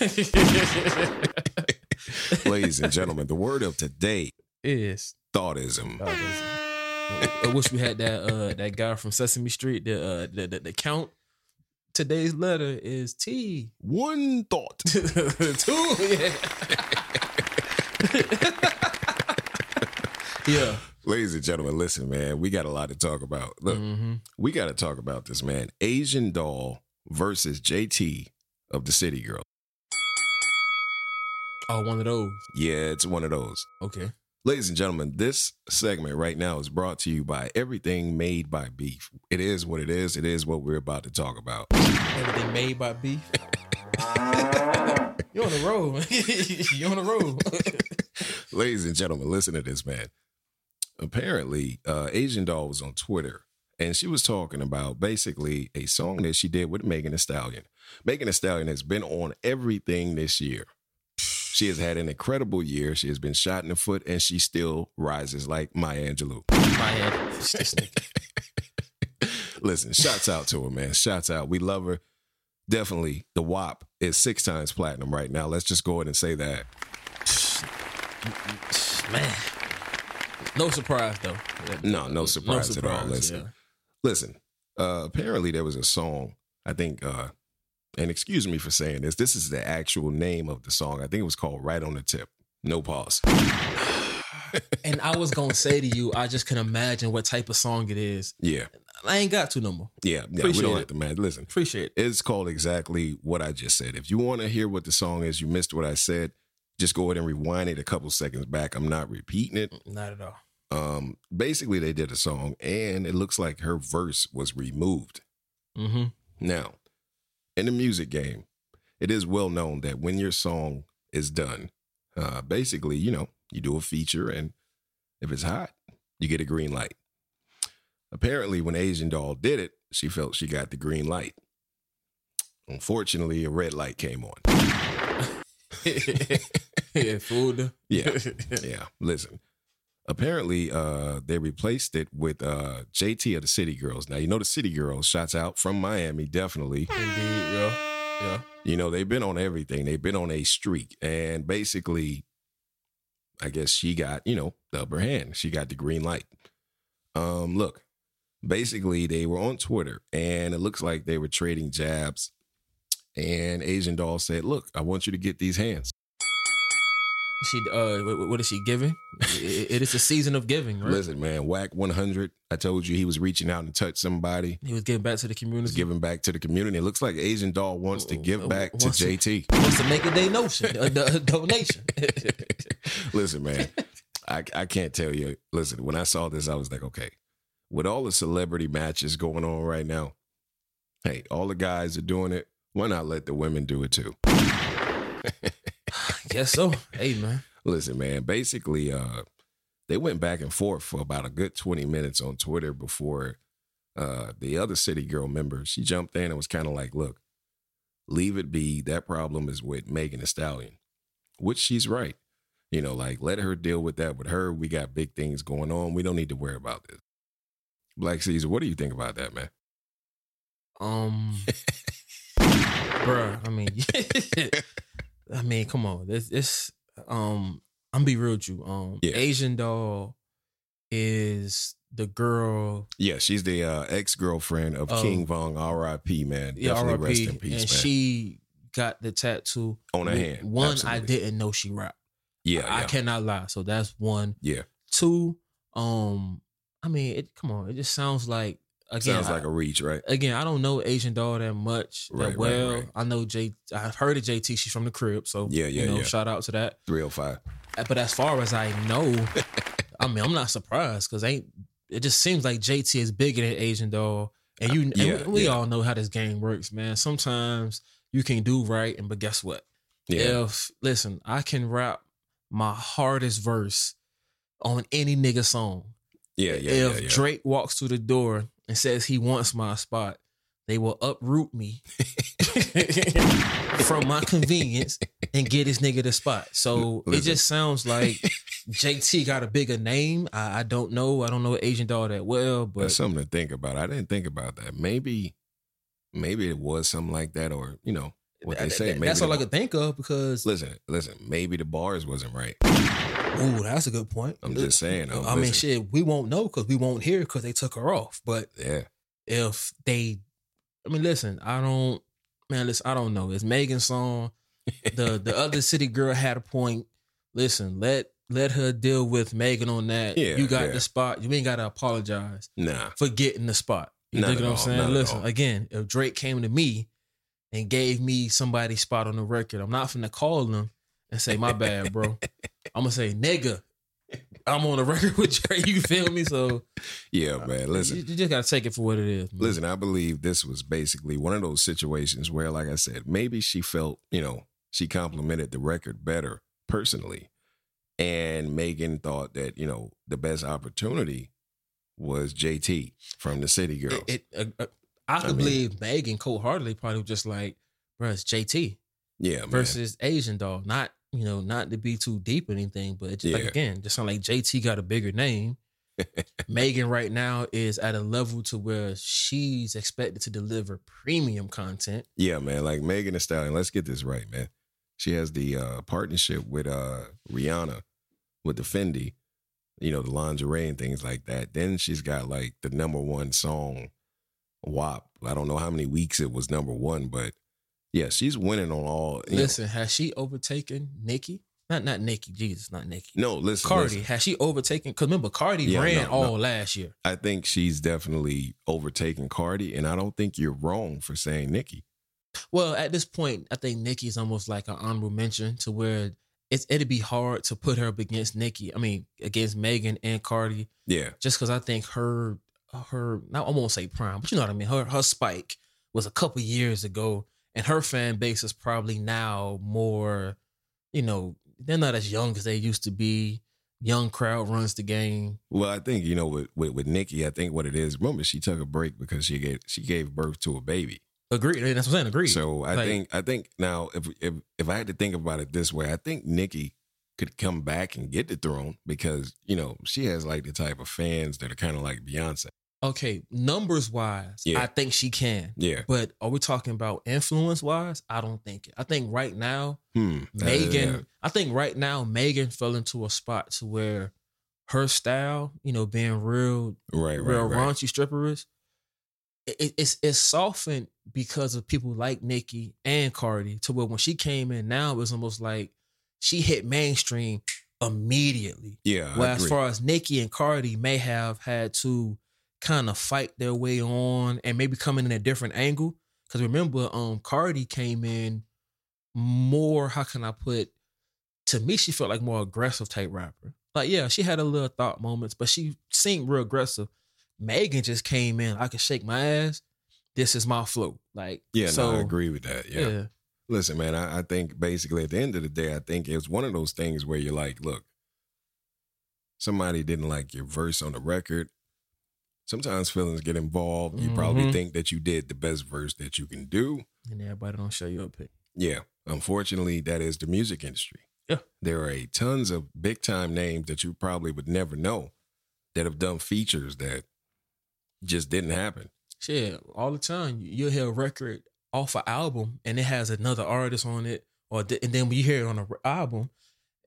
Speaker 1: Ladies and gentlemen, the word of today:
Speaker 2: is
Speaker 1: thoughtism.
Speaker 2: thoughtism. I wish we had that uh that guy from Sesame Street, the uh the, the, the count. Today's letter is T.
Speaker 1: One thought.
Speaker 2: Two, yeah. yeah.
Speaker 1: Ladies and gentlemen, listen, man, we got a lot to talk about. Look,
Speaker 2: hmm
Speaker 1: we got to talk about this, man. Asian doll versus JT of the City Girl.
Speaker 2: Oh, one of those.
Speaker 1: Yeah, it's one of those.
Speaker 2: Okay.
Speaker 1: Ladies and gentlemen, this segment right now is brought to you by Everything Made by Beef. It is what it is. It is what we're about to talk about.
Speaker 2: Everything made by beef. You're on the road. man. You're on the road.
Speaker 1: Ladies and gentlemen, listen to this, man. Apparently, uh, Asian Doll was on Twitter and she was talking about basically a song that she did with Megan Thee Stallion. Megan Thee Stallion has been on everything this year. She has had an incredible year. She has been shot in the foot and she still rises like Maya Angelou.
Speaker 2: My head. It's this nigga.
Speaker 1: Listen, shouts out to her, man. Shouts out. We love her. Definitely, the WAP is six times platinum right now. Let's just go ahead and say that.
Speaker 2: Man. No surprise though.
Speaker 1: No, no surprise at all. Listen.
Speaker 2: yeah.
Speaker 1: Listen, uh, apparently there was a song, I think, uh, and excuse me for saying this, this is the actual name of the song. I think it was called Right on the Tip. No pause.
Speaker 2: And I was gonna say to you, I just can imagine what type of song it is.
Speaker 1: Yeah,
Speaker 2: I ain't got to no more.
Speaker 1: yeah, yeah. We
Speaker 2: Appreciate
Speaker 1: don't
Speaker 2: it.
Speaker 1: have to man. Listen,
Speaker 2: Appreciate it.
Speaker 1: it's called exactly what I just said. If you want to hear what the song is, you missed what I said. Just go ahead and rewind it a couple seconds back. I'm not repeating it.
Speaker 2: Not at all.
Speaker 1: Um, basically, they did a song, and it looks like her verse was removed.
Speaker 2: Mm-hmm.
Speaker 1: Now, in the music game, it is well known that when your song is done, uh, basically, you know, you do a feature, and if it's hot, you get a green light. Apparently, when Asian Doll did it, she felt she got the green light. Unfortunately, a red light came on.
Speaker 2: yeah, food.
Speaker 1: Yeah, yeah. Listen, apparently, uh, they replaced it with uh, JT of the City Girls. Now, you know the City Girls. Shots out from Miami, definitely.
Speaker 2: Indeed, yeah. Yeah.
Speaker 1: You know, they've been on everything. They've been on a streak. And basically, I guess she got, you know, the upper hand. She got the green light. Um, look, basically they were on Twitter and it looks like they were trading jabs. And Asian Doll said, Look, I want you to get these hands.
Speaker 2: She uh what, what is she giving? It- it is a season of giving, right?
Speaker 1: Listen, man, Whack 100. I told you he was reaching out and touch somebody.
Speaker 2: He was giving back to the community.
Speaker 1: was giving back to the community. It looks like Asian Doll wants to give back to
Speaker 2: Wants to-
Speaker 1: JT.
Speaker 2: wants to make a donation, a, a donation.
Speaker 1: Listen, man, I, I can't tell you. Listen, when I saw this, I was like, okay, with all the celebrity matches going on right now, hey, all the guys are doing it. Why not let the women do it too?
Speaker 2: Guess so. Hey man.
Speaker 1: Listen, man, basically, uh, they went back and forth for about a good 20 minutes on Twitter before uh, the other City Girl member, she jumped in and was kind of like, look, leave it be. That problem is with Megan Thee Stallion, which she's right. You know, like let her deal with that with her. We got big things going on. We don't need to worry about this. Black Caesar, what do you think about that, man?
Speaker 2: Um, bruh. I mean, I mean, come on. This, this. Um, I'm be real with you. Um,
Speaker 1: Yeah.
Speaker 2: Asian doll is the girl.
Speaker 1: Yeah, she's the uh, ex girlfriend of
Speaker 2: Oh.
Speaker 1: King Von. R.I.P. Man,
Speaker 2: Yeah,
Speaker 1: definitely rest in peace, man.
Speaker 2: and she got the tattoo
Speaker 1: On her hand,
Speaker 2: One, I didn't know she rapped.
Speaker 1: yeah,
Speaker 2: I
Speaker 1: yeah,
Speaker 2: cannot lie. So that's one.
Speaker 1: yeah.
Speaker 2: Two. Um, I mean, it. Come on, it just sounds like again.
Speaker 1: Sounds like a reach, right?
Speaker 2: again, I don't know Asian doll that much that
Speaker 1: Right, right,
Speaker 2: well.
Speaker 1: right.
Speaker 2: I know J. I've heard of JT. She's from the crib, so
Speaker 1: Yeah, yeah,
Speaker 2: you know,
Speaker 1: yeah.
Speaker 2: shout out to that.
Speaker 1: 305.
Speaker 2: Uh, But as far as I know, I mean, I'm not surprised because ain't. It just seems like JT is bigger than Asian doll. And you, and
Speaker 1: Yeah,
Speaker 2: we, we
Speaker 1: yeah.
Speaker 2: all know how this game works, man. Sometimes you can do right, and but guess what?
Speaker 1: Yeah.
Speaker 2: If listen, I can rap my hardest verse on any nigga song.
Speaker 1: Yeah. Yeah.
Speaker 2: if
Speaker 1: yeah, yeah.
Speaker 2: Drake walks through the door and says he wants my spot, they will uproot me from my convenience and get this nigga the spot. So it just sounds like JT got a bigger name. I, I don't know. I don't know Asian doll that well, but
Speaker 1: That's something to think about. I didn't think about that. Maybe, maybe it was something like that, or you know what they say. maybe
Speaker 2: that's all I could think of because
Speaker 1: Listen, listen. Maybe the bars wasn't right.
Speaker 2: Ooh, that's a good point.
Speaker 1: I'm just saying. um,
Speaker 2: I mean, shit, we won't know because we won't hear because they took her off. But
Speaker 1: Yeah.
Speaker 2: if they, I mean, listen, I don't, man, listen, I don't know. It's Megan's song. The the other city girl had a point. Listen, let let her deal with Megan on that.
Speaker 1: Yeah,
Speaker 2: you got
Speaker 1: yeah.
Speaker 2: the spot. You ain't got to apologize
Speaker 1: Nah.
Speaker 2: for getting the spot. You
Speaker 1: know
Speaker 2: what I'm saying? Listen, again, if Drake came to me and gave me somebody's spot on the record, I'm not finna call them and say, my bad, bro. I'm gonna say, nigga, I'm on the record with Drake. You feel me? So
Speaker 1: Yeah, man. Listen.
Speaker 2: you, you just gotta take it for what it is. man.
Speaker 1: Listen, I believe this was basically one of those situations where, like I said, maybe she felt, you know, she complimented the record better personally. And Megan thought that, you know, the best opportunity was JT from the City Girls.
Speaker 2: It, it, uh, uh, I could
Speaker 1: mean-
Speaker 2: believe Megan cold heartedly probably was just like, bro, it's JT
Speaker 1: yeah, man.
Speaker 2: versus Asian doll. Not, you know, not to be too deep or anything, but just, like again, just sound like JT got a bigger name. Megan right now is at a level to where she's expected to deliver premium content.
Speaker 1: Yeah, man. Like Megan Thee Stallion, let's get this right, man. She has the uh, partnership with uh, Rihanna with the Fenty, you know, the lingerie and things like that. Then she's got like the number one song, WAP. I don't know how many weeks it was number one, but yeah, she's winning on all. you know-
Speaker 2: Listen, has she overtaken Nicki? Not not Nicki, Jesus, not Nicki.
Speaker 1: no, listen,
Speaker 2: Cardi,
Speaker 1: listen.
Speaker 2: has she overtaken? Because remember, Cardi
Speaker 1: Yeah,
Speaker 2: ran
Speaker 1: no, no.
Speaker 2: all last year.
Speaker 1: I think she's definitely overtaken Cardi, and I don't think you're wrong for saying Nicki.
Speaker 2: Well, at this point, I think Nicki's almost like an honorable mention to where it's it'd be hard to put her up against Nicki. I mean, against Megan and Cardi,
Speaker 1: Yeah,
Speaker 2: just because I think her her now I won't say prime, but you know what I mean. Her her spike was a couple years ago, and her fan base is probably now more, you know, they're not as young as they used to be. Young crowd runs the game.
Speaker 1: Well, I think you know with, with with Nicki, I think what it is. Remember, she took a break because she gave she gave birth to a baby.
Speaker 2: Agreed. That's what I'm saying. Agreed.
Speaker 1: So I
Speaker 2: Like-
Speaker 1: think I think now if if if I had to think about it this way, I think Nicki could come back and get the throne because you know she has like the type of fans that are kind of like Beyonce.
Speaker 2: Okay, numbers wise,
Speaker 1: Yeah.
Speaker 2: I think she can.
Speaker 1: Yeah.
Speaker 2: But are we talking about influence wise? I don't think it. I think right now,
Speaker 1: Hmm.
Speaker 2: Megan,
Speaker 1: Uh,
Speaker 2: I think right now, Megan fell into a spot to where her style, you know, being real,
Speaker 1: right. Right.
Speaker 2: real
Speaker 1: Right.
Speaker 2: raunchy stripperish, it, it- it's it's softened because of people like Nicki and Cardi to where when she came in now, it was almost like she hit mainstream immediately.
Speaker 1: Yeah.
Speaker 2: Well, as far as Nicki and Cardi may have had to kind of fight their way on and maybe come in a different angle. Because remember, um, Cardi came in more, how can I put, to me, she felt like more aggressive type rapper. Like, yeah, she had a little thought moments, but she seemed real aggressive. Megan just came in, I can shake my ass. This is my flow. Like,
Speaker 1: yeah.
Speaker 2: so,
Speaker 1: no, I agree with that. Yeah.
Speaker 2: yeah.
Speaker 1: Listen, man, I, I think basically at the end of the day, I think it's one of those things where you're like, look, somebody didn't like your verse on the record. Sometimes feelings get involved. You probably
Speaker 2: Mhm.
Speaker 1: think that you did the best verse that you can do.
Speaker 2: And everybody don't show you a pic.
Speaker 1: Yeah. Unfortunately, that is the music industry.
Speaker 2: Yeah.
Speaker 1: There are a tons of big time names that you probably would never know that have done features that just didn't happen.
Speaker 2: Shit, all the time you- you'll hear a record off an album and it has another artist on it, or th- and then when you hear it on an album,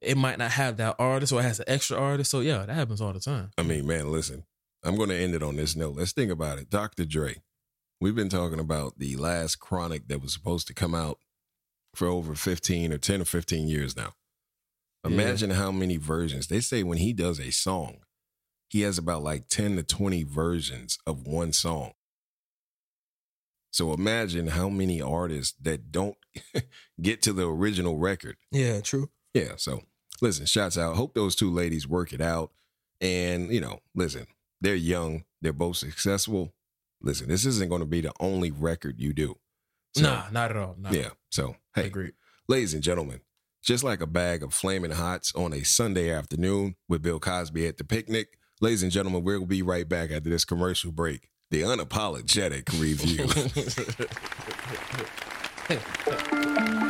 Speaker 2: it might not have that artist or it has an extra artist. So yeah, that happens all the time.
Speaker 1: I mean, man, listen, I'm going to end it on this note. Let's think about it. Dr. Dre, we've been talking about the last chronic that was supposed to come out for over 15 or 10 or 15 years now.
Speaker 2: Yeah.
Speaker 1: Imagine how many versions. They say when he does a song, he has about like 10 to 20 versions of one song. So imagine how many artists that don't get to the original record.
Speaker 2: Yeah, true.
Speaker 1: Yeah. So listen, shouts out. Hope those two ladies work it out. And, you know, listen, they're young, they're both successful. listen, this isn't going to be the only record you do. So,
Speaker 2: nah, not at all. Nah.
Speaker 1: Yeah. So, hey,
Speaker 2: Agreed.
Speaker 1: ladies and gentlemen, just like a bag of flaming hots on a Sunday afternoon with Bill Cosby at the picnic, ladies and gentlemen, we'll be right back after this commercial break. The unapologetic review.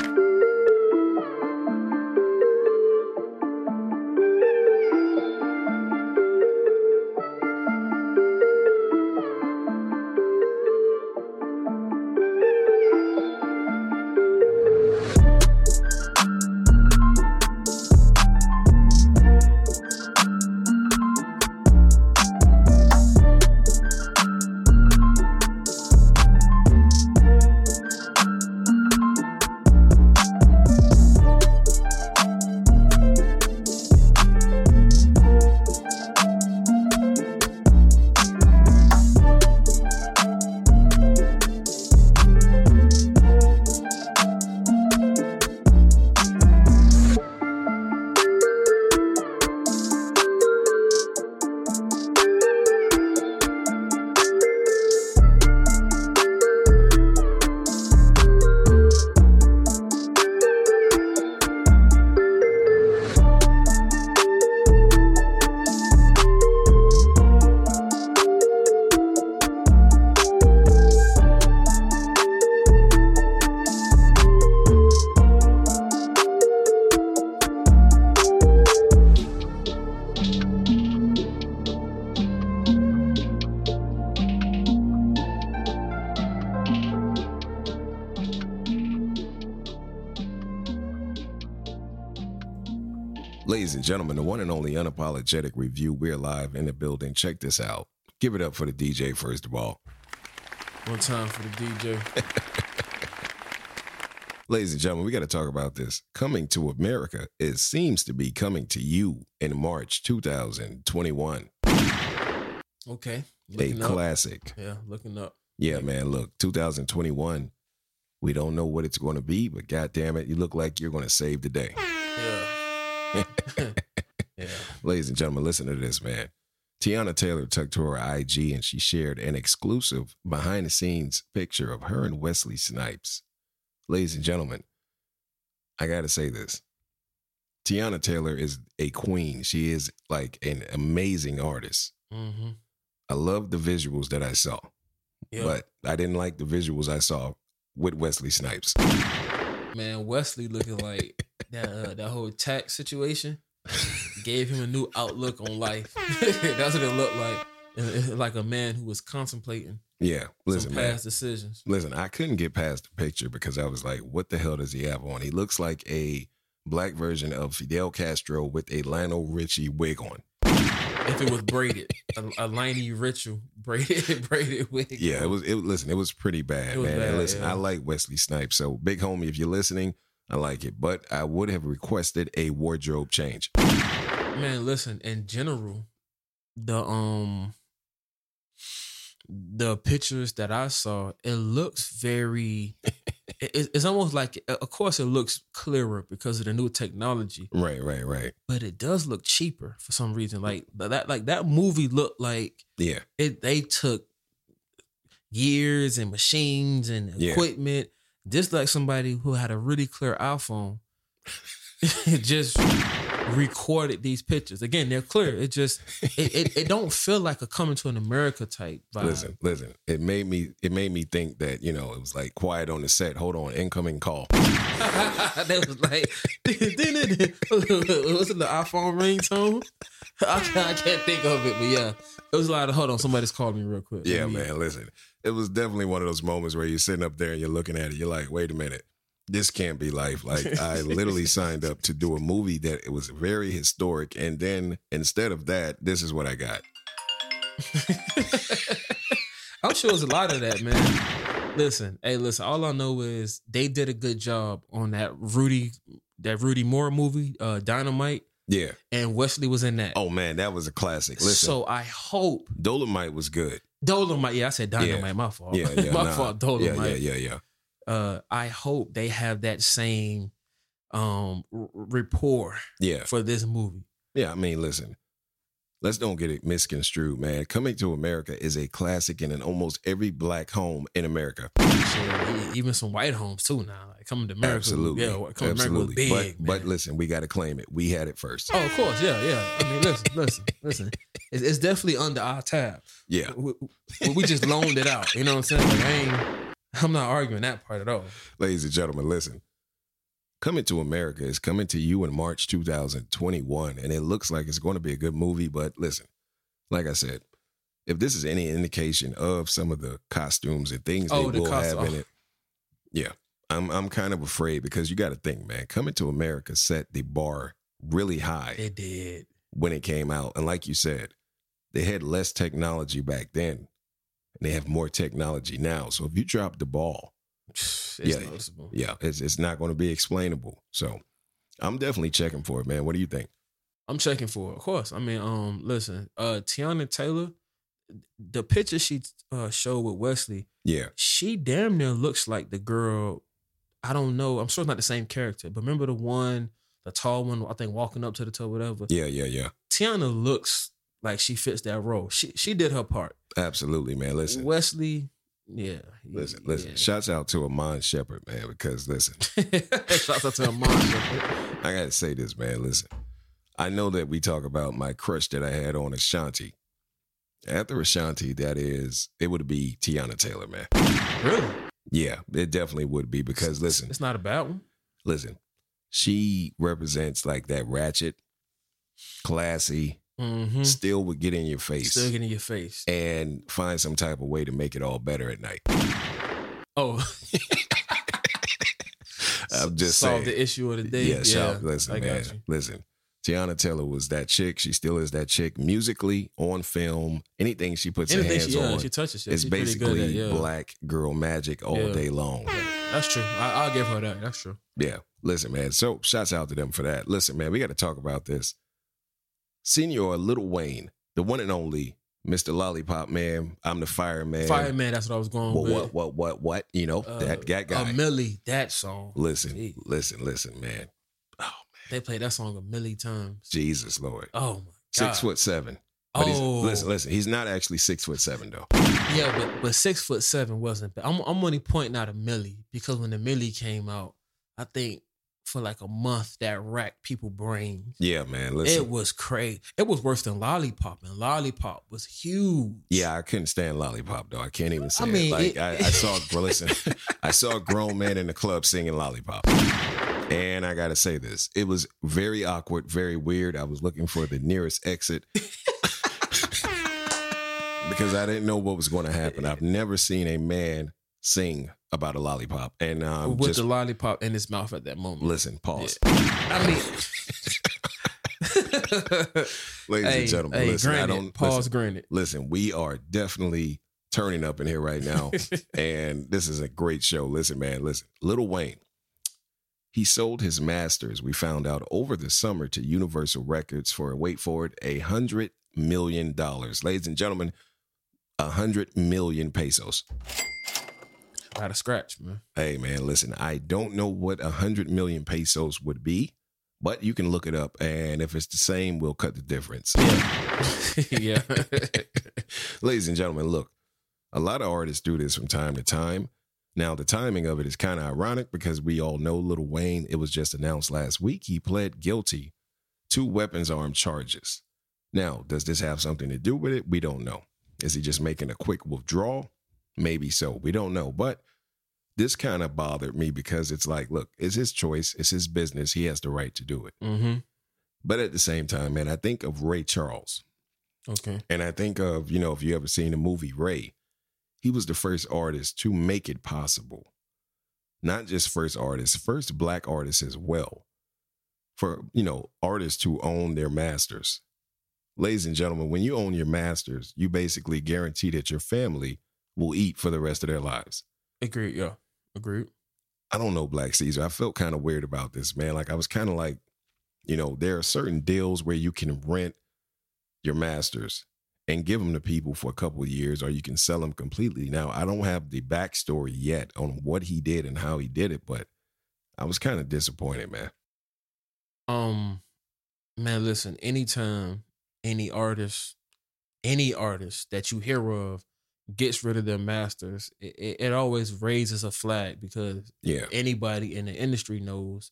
Speaker 1: and gentlemen, the one and only unapologetic review. We're live in the building. Check this out. Give it up for the DJ, first of all.
Speaker 2: One time for the DJ.
Speaker 1: Ladies and gentlemen, we got to talk about this. Coming to America, it seems to be coming to you in March 2021.
Speaker 2: Okay.
Speaker 1: A
Speaker 2: up.
Speaker 1: classic.
Speaker 2: Yeah, looking up.
Speaker 1: Yeah, man. Look, 2021. We don't know what it's going to be, but God damn it, you look like you're going to save the day.
Speaker 2: Yeah.
Speaker 1: Ladies and gentlemen, listen to this, man. Teyana Taylor took to her IG and she shared an exclusive behind the scenes picture of her and Wesley Snipes. Ladies and gentlemen, I got to say this. Teyana Taylor is a queen. She is like an amazing artist.
Speaker 2: Mm-hmm.
Speaker 1: I love the visuals that I saw,
Speaker 2: Yeah.
Speaker 1: but I didn't like the visuals I saw with Wesley Snipes.
Speaker 2: Man, Wesley looking like that uh, that whole tax situation gave him a new outlook on life. That's what it looked like. It- Like a man who was contemplating
Speaker 1: Yeah, listen, man.
Speaker 2: past decisions.
Speaker 1: Listen, I couldn't get past the picture because I was like, what the hell does he have on? He looks like a black version of Fidel Castro with a Lionel Richie wig on.
Speaker 2: If it was braided, a, a liney ritual braided braided wig.
Speaker 1: Yeah, it was it listen, it was pretty bad,
Speaker 2: was
Speaker 1: man.
Speaker 2: bad,
Speaker 1: and listen,
Speaker 2: yeah.
Speaker 1: I like Wesley Snipes. So big homie, if you're listening, I like it. But I would have requested a wardrobe change.
Speaker 2: Man, listen, in general, the um the pictures that I saw, it looks very it, it's almost like of course it looks clearer because of the new technology,
Speaker 1: Right, right, right.
Speaker 2: but it does look cheaper for some reason. Like that like that movie looked like
Speaker 1: Yeah.
Speaker 2: it they took years and machines and
Speaker 1: Yeah.
Speaker 2: equipment just like somebody who had a really clear iphone just recorded these pictures again they're clear it just it, it, it don't feel like a coming to an america type vibe.
Speaker 1: Listen, listen. It made me it made me think that, you know, it was like quiet on the set. Hold on, incoming call.
Speaker 2: that was like was it the iphone ringtone I can't, I can't think of it but yeah it was a lot of hold on somebody's called me real quick
Speaker 1: Yeah,
Speaker 2: me-
Speaker 1: man. Listen, it was definitely one of those moments where you're sitting up there and you're looking at it. You're like, wait a minute, this can't be life. Like, I literally signed up to do a movie that it was very historic, and then instead of that, this is what I got.
Speaker 2: I'm sure it's a lot of that, man. Listen, hey, listen. All I know is they did a good job on that Rudy, that Rudy Moore movie, uh, Dynamite,
Speaker 1: Yeah.
Speaker 2: and Wesley was in that.
Speaker 1: Oh man, that was a classic. Listen,
Speaker 2: so I hope
Speaker 1: Dolomite was good.
Speaker 2: Dolomite. Yeah, I said Dynamite.
Speaker 1: Yeah.
Speaker 2: My fault.
Speaker 1: Yeah, yeah,
Speaker 2: my
Speaker 1: nah.
Speaker 2: fault.
Speaker 1: Yeah,
Speaker 2: Dolomite.
Speaker 1: yeah, yeah, yeah.
Speaker 2: Uh, I hope they have that same um r- rapport
Speaker 1: Yeah,
Speaker 2: for this movie.
Speaker 1: yeah. I mean, listen, let's don't get it misconstrued, man. Coming to America is a classic in an almost every black home in America.
Speaker 2: Even some white homes too now. Like coming to America,
Speaker 1: Absolutely.
Speaker 2: yeah, coming to America was
Speaker 1: Absolutely.
Speaker 2: big.
Speaker 1: but but listen, we got to claim it. We had it first.
Speaker 2: Oh, of course, yeah, yeah. I mean, listen, listen, listen. It's, it's definitely under our tab.
Speaker 1: Yeah.
Speaker 2: We, we- we just loaned it out. You know what I'm saying? Like, I ain't. I'm not arguing that part at all.
Speaker 1: Ladies and gentlemen, listen. Coming to America is coming to you in March 2021, and it looks like it's going to be a good movie. But listen, like I said, if this is any indication of some of the costumes and things
Speaker 2: Oh,
Speaker 1: they
Speaker 2: the
Speaker 1: will
Speaker 2: cost-
Speaker 1: have in
Speaker 2: oh.
Speaker 1: it, yeah, I'm I'm kind of afraid because you got to think, man. Coming to America set the bar really high
Speaker 2: It did.
Speaker 1: when it came out, and like you said, they had less technology back then, and they have more technology now. So if you drop the ball,
Speaker 2: It's
Speaker 1: Yeah.
Speaker 2: noticeable.
Speaker 1: yeah, it's it's not going to be explainable. So I'm definitely checking for it, man. What do you think?
Speaker 2: I'm checking for it. Of course. I mean, um, listen, uh, Teyana Taylor, the picture she uh showed with Wesley,
Speaker 1: Yeah,
Speaker 2: she damn near looks like the girl. I don't know. I'm sure it's not the same character, but remember the one, the tall one, I think walking up to the toe, whatever.
Speaker 1: yeah, yeah, yeah.
Speaker 2: Teyana looks like she fits that role. She she did her part.
Speaker 1: Absolutely, man. Listen,
Speaker 2: Wesley, yeah.
Speaker 1: listen, listen.
Speaker 2: yeah.
Speaker 1: Shouts out to Iman Shumpert, man, because listen,
Speaker 2: Shouts out to Iman. Shepherd.
Speaker 1: I gotta say this, man. Listen, I know that we talk about my crush that I had on Ashanti. After Ashanti, that is, it would be Teyana Taylor, man.
Speaker 2: Really?
Speaker 1: Yeah, it definitely would be because listen,
Speaker 2: It's not a bad one.
Speaker 1: listen, she represents like that ratchet, classy,
Speaker 2: Mm-hmm.
Speaker 1: still would get in your face
Speaker 2: Still get in your face.
Speaker 1: and find some type of way to make it all better at night.
Speaker 2: Oh,
Speaker 1: I'm just
Speaker 2: solve
Speaker 1: saying.
Speaker 2: the issue of the day.
Speaker 1: Yeah, shout, listen, man.
Speaker 2: you.
Speaker 1: Listen. Teyana Taylor was that chick. She still is that chick musically, on film, anything she puts her hands
Speaker 2: she, yeah,
Speaker 1: on.
Speaker 2: she touches, yeah,
Speaker 1: it's
Speaker 2: she's
Speaker 1: basically
Speaker 2: at, yeah.
Speaker 1: black girl magic all
Speaker 2: Yeah.
Speaker 1: day long.
Speaker 2: That's true. I, I'll give her that. That's true.
Speaker 1: Yeah. Listen, man. So shouts out to them for that. Listen, man, we got to talk about this. Senior Little Wayne, the one and only Mr. Lollipop Man. I'm the fireman.
Speaker 2: Fireman, that's what I was going
Speaker 1: What,
Speaker 2: with.
Speaker 1: what, what, what, what? You know,
Speaker 2: Uh,
Speaker 1: that, that guy.
Speaker 2: A Milli, that song.
Speaker 1: listen,
Speaker 2: Gee.
Speaker 1: listen, listen, man. Oh, man.
Speaker 2: They played that song a million times.
Speaker 1: Jesus, Lord.
Speaker 2: Oh my god.
Speaker 1: Six foot seven. But he's,
Speaker 2: Oh,
Speaker 1: listen, listen. He's not actually six foot seven though.
Speaker 2: yeah, but but six foot seven wasn't bad. I'm I'm only pointing out a Milli because when the Milli came out, I think for like a month that racked people brains.
Speaker 1: Yeah, man. Listen.
Speaker 2: It was crazy. It was worse than Lollipop, and Lollipop was huge.
Speaker 1: yeah, I couldn't stand lollipop though. I can't even say
Speaker 2: I
Speaker 1: it.
Speaker 2: mean,
Speaker 1: Like
Speaker 2: it-
Speaker 1: I, I saw, bro, listen, I saw a grown man in the club singing lollipop, and I gotta say this: it was very awkward, very weird. I was looking for the nearest exit because I didn't know what was going to happen. I've never seen a man sing about a lollipop, and um,
Speaker 2: with
Speaker 1: just
Speaker 2: the lollipop in his mouth at that moment.
Speaker 1: listen, pause,
Speaker 2: I mean,
Speaker 1: ladies
Speaker 2: hey,
Speaker 1: and gentlemen.
Speaker 2: hey,
Speaker 1: listen, I don't
Speaker 2: pause.
Speaker 1: listen,
Speaker 2: Granted.
Speaker 1: listen, we are definitely turning up in here right now. and this is a great show. Listen, man, listen. Little Wayne, he sold his masters, we found out over the summer to Universal Records for, wait for it, a hundred million dollars. Ladies and gentlemen, a hundred million pesos.
Speaker 2: Out of scratch, man.
Speaker 1: Hey, man, listen, I don't know what a hundred million pesos would be, but you can look it up. And if it's the same, we'll cut the difference.
Speaker 2: yeah.
Speaker 1: Ladies and gentlemen, look, a lot of artists do this from time to time. Now, the timing of it is kind of ironic because we all know Little Wayne, it was just announced last week, he pled guilty to weapons arm charges. Now, does this have something to do with it? We don't know. Is he just making a quick withdrawal? Maybe so. We don't know. But this kind of bothered me because it's like, look, it's his choice, it's his business. He has the right to do it.
Speaker 2: mm-hmm.
Speaker 1: But at the same time, man, I think of Ray Charles.
Speaker 2: Okay.
Speaker 1: And I think of, you know, if you ever seen the movie Ray, he was the first artist to make it possible. Not just first artist, first black artist as well. For, you know, artists to own their masters. Ladies and gentlemen, when you own your masters, you basically guarantee that your family will eat for the rest of their lives.
Speaker 2: Agreed. Yeah. Agreed.
Speaker 1: I don't know Black Caesar. I felt kind of weird about this, man. Like I was kind of like, you know, there are certain deals where you can rent your masters and give them to people for a couple of years, or you can sell them completely. Now, I don't have the backstory yet on what he did and how he did it, but I was kind of disappointed, man.
Speaker 2: Um, man, listen. Anytime any artist, any artist that you hear of gets rid of their masters, it, it, it always raises a flag because
Speaker 1: Yeah,
Speaker 2: anybody in the industry knows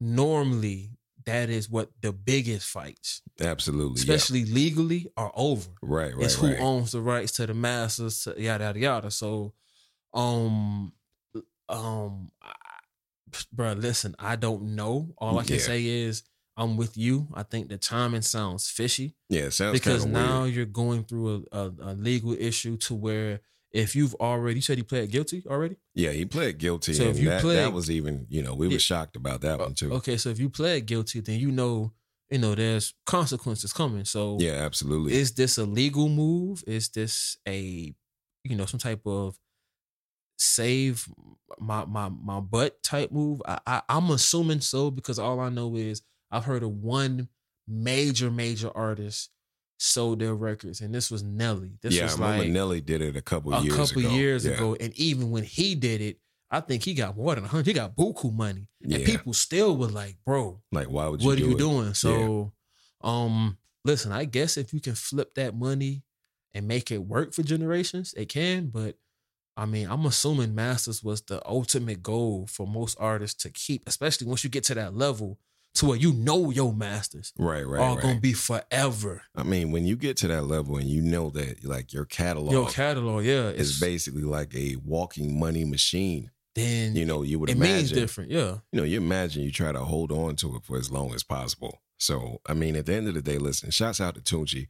Speaker 2: normally that is what the biggest fights,
Speaker 1: absolutely.
Speaker 2: especially legally, are over.
Speaker 1: right, right,
Speaker 2: it's who
Speaker 1: right.
Speaker 2: owns the rights to the masters, to yada yada yada. So, um, um, bro, listen, I don't know. All I can
Speaker 1: Yeah.
Speaker 2: say is I'm with you. I think the timing sounds fishy
Speaker 1: yeah, it sounds
Speaker 2: because now
Speaker 1: weird.
Speaker 2: you're going through a, a, a legal issue to where if you've already, you said he pled guilty already.
Speaker 1: Yeah, he pled guilty,
Speaker 2: So if you
Speaker 1: that,
Speaker 2: pled-
Speaker 1: that was even you know we were
Speaker 2: Yeah.
Speaker 1: shocked about that one too.
Speaker 2: Okay, so if you pled guilty, then you know, you know, there's consequences coming. So
Speaker 1: Yeah, absolutely.
Speaker 2: is this a legal move? Is this a you know some type of save my my my butt type move? I, I I'm assuming so because all I know is I've heard of one major major artist sold their records, and this was Nelly. This
Speaker 1: yeah, I remember
Speaker 2: like
Speaker 1: Nelly did it a couple
Speaker 2: a
Speaker 1: years
Speaker 2: couple
Speaker 1: ago.
Speaker 2: years
Speaker 1: Yeah.
Speaker 2: ago, and even when he did it, I think he got more than hundred. He got buku money,
Speaker 1: Yeah,
Speaker 2: and people still were like, "Bro,
Speaker 1: like why would you?
Speaker 2: what
Speaker 1: do
Speaker 2: are you
Speaker 1: it?
Speaker 2: doing? So, um, listen, I guess if you can flip that money and make it work for generations, it can. But I mean, I'm assuming masters was the ultimate goal for most artists to keep, especially once you get to that level to where you know your masters
Speaker 1: Right, right,
Speaker 2: are
Speaker 1: right.
Speaker 2: gonna be forever.
Speaker 1: I mean, when you get to that level and you know that like your catalog
Speaker 2: Your catalog, yeah,
Speaker 1: is
Speaker 2: it's
Speaker 1: basically like a walking money machine.
Speaker 2: then
Speaker 1: You know, you would
Speaker 2: it means
Speaker 1: imagine.
Speaker 2: different, yeah.
Speaker 1: You know, you imagine you try to hold on to it for as long as possible. So, I mean, at the end of the day, listen, shouts out to Tunechi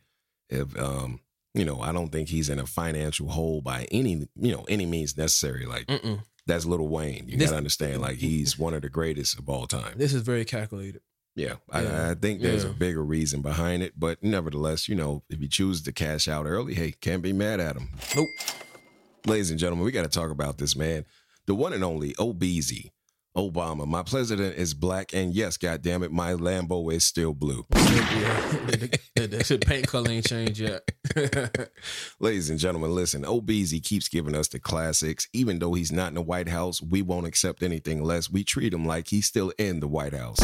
Speaker 1: If um, you know, I don't think he's in a financial hole by any you know any means necessary. Like
Speaker 2: Mm-mm.
Speaker 1: That's Little Wayne. You
Speaker 2: This-
Speaker 1: gotta understand, like he's one of the greatest of all time.
Speaker 2: This is very calculated.
Speaker 1: Yeah,
Speaker 2: Yeah.
Speaker 1: I, I think there's a bigger reason behind it, but nevertheless, you know, if he choose to cash out early, hey, can't be mad at him.
Speaker 2: Nope.
Speaker 1: Ladies and gentlemen, we got to talk about this man, the one and only Obeezy Obama. My president is black, and yes, goddamn it, my Lambo is still blue.
Speaker 2: the, the paint color ain't changed yet.
Speaker 1: Ladies and gentlemen, listen, Obeezy keeps giving us the classics. Even though he's not in the White House, we won't accept anything less. We treat him like he's still in the White House.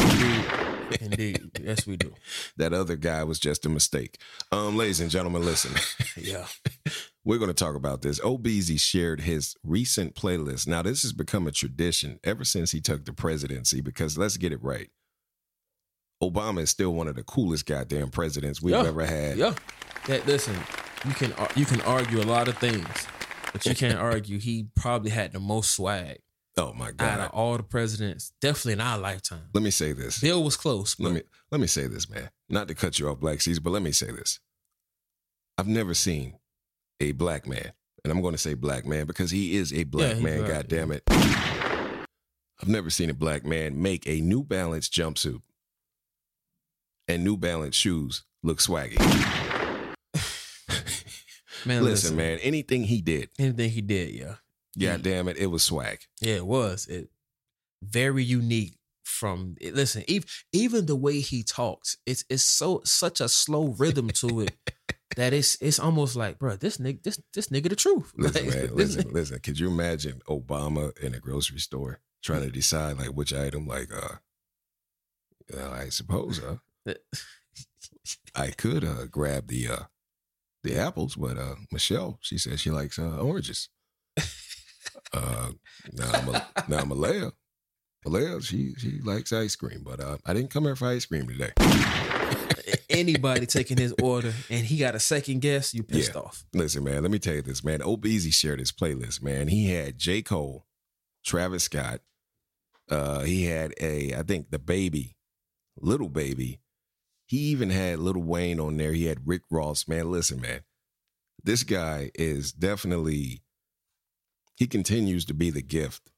Speaker 2: Indeed. Yes, we do.
Speaker 1: That other guy was just a mistake. Um, ladies and gentlemen, listen.
Speaker 2: Yeah.
Speaker 1: We're going to talk about this. Obeezy shared his recent playlist. Now, this has become a tradition ever since he took the presidency because let's get it right. Obama is still one of the coolest goddamn presidents we've
Speaker 2: Yeah.
Speaker 1: ever had.
Speaker 2: Yeah. That, listen, you can you can argue a lot of things, but you can't argue he probably had the most swag
Speaker 1: Oh my god!
Speaker 2: out of all the presidents, definitely in our lifetime.
Speaker 1: Let me say this.
Speaker 2: Bill was close, but
Speaker 1: Let me let me say this, man. Not to cut you off, Black Caesar, but let me say this. I've never seen a black man, and I'm going to say black man because he is a black
Speaker 2: he's
Speaker 1: man.
Speaker 2: black,
Speaker 1: God damn it! I've never seen a black man make a New Balance jumpsuit and New Balance shoes look swaggy.
Speaker 2: man,
Speaker 1: listen, man, anything he did,
Speaker 2: anything he did, yeah,
Speaker 1: God damn it, it was swag.
Speaker 2: yeah, it was it very unique. From listen, even even the way he talks, it's it's so such a slow rhythm to it that it's it's almost like, bro, this nigga, this this nigga, the truth.
Speaker 1: Listen,
Speaker 2: Like,
Speaker 1: man, listen, listen. Could you imagine Obama in a grocery store trying to decide like which item, like, uh, well, I suppose, uh, I could uh grab the uh the apples, but uh Michelle, she says she likes uh oranges. uh now I'm a now I'm Malia. Malia, she she likes ice cream, but uh I didn't come here for ice cream today.
Speaker 2: Anybody taking his order and he got a second guess, you pissed
Speaker 1: Yeah.
Speaker 2: off.
Speaker 1: Listen, man, let me tell you this, man. Obeezy shared his playlist, man. He had J. Cole, Travis Scott, uh, he had a, I think the baby, little baby. He even had Little Wayne on there. He had Rick Ross. Man, listen, man. This guy is definitely he continues to be the gift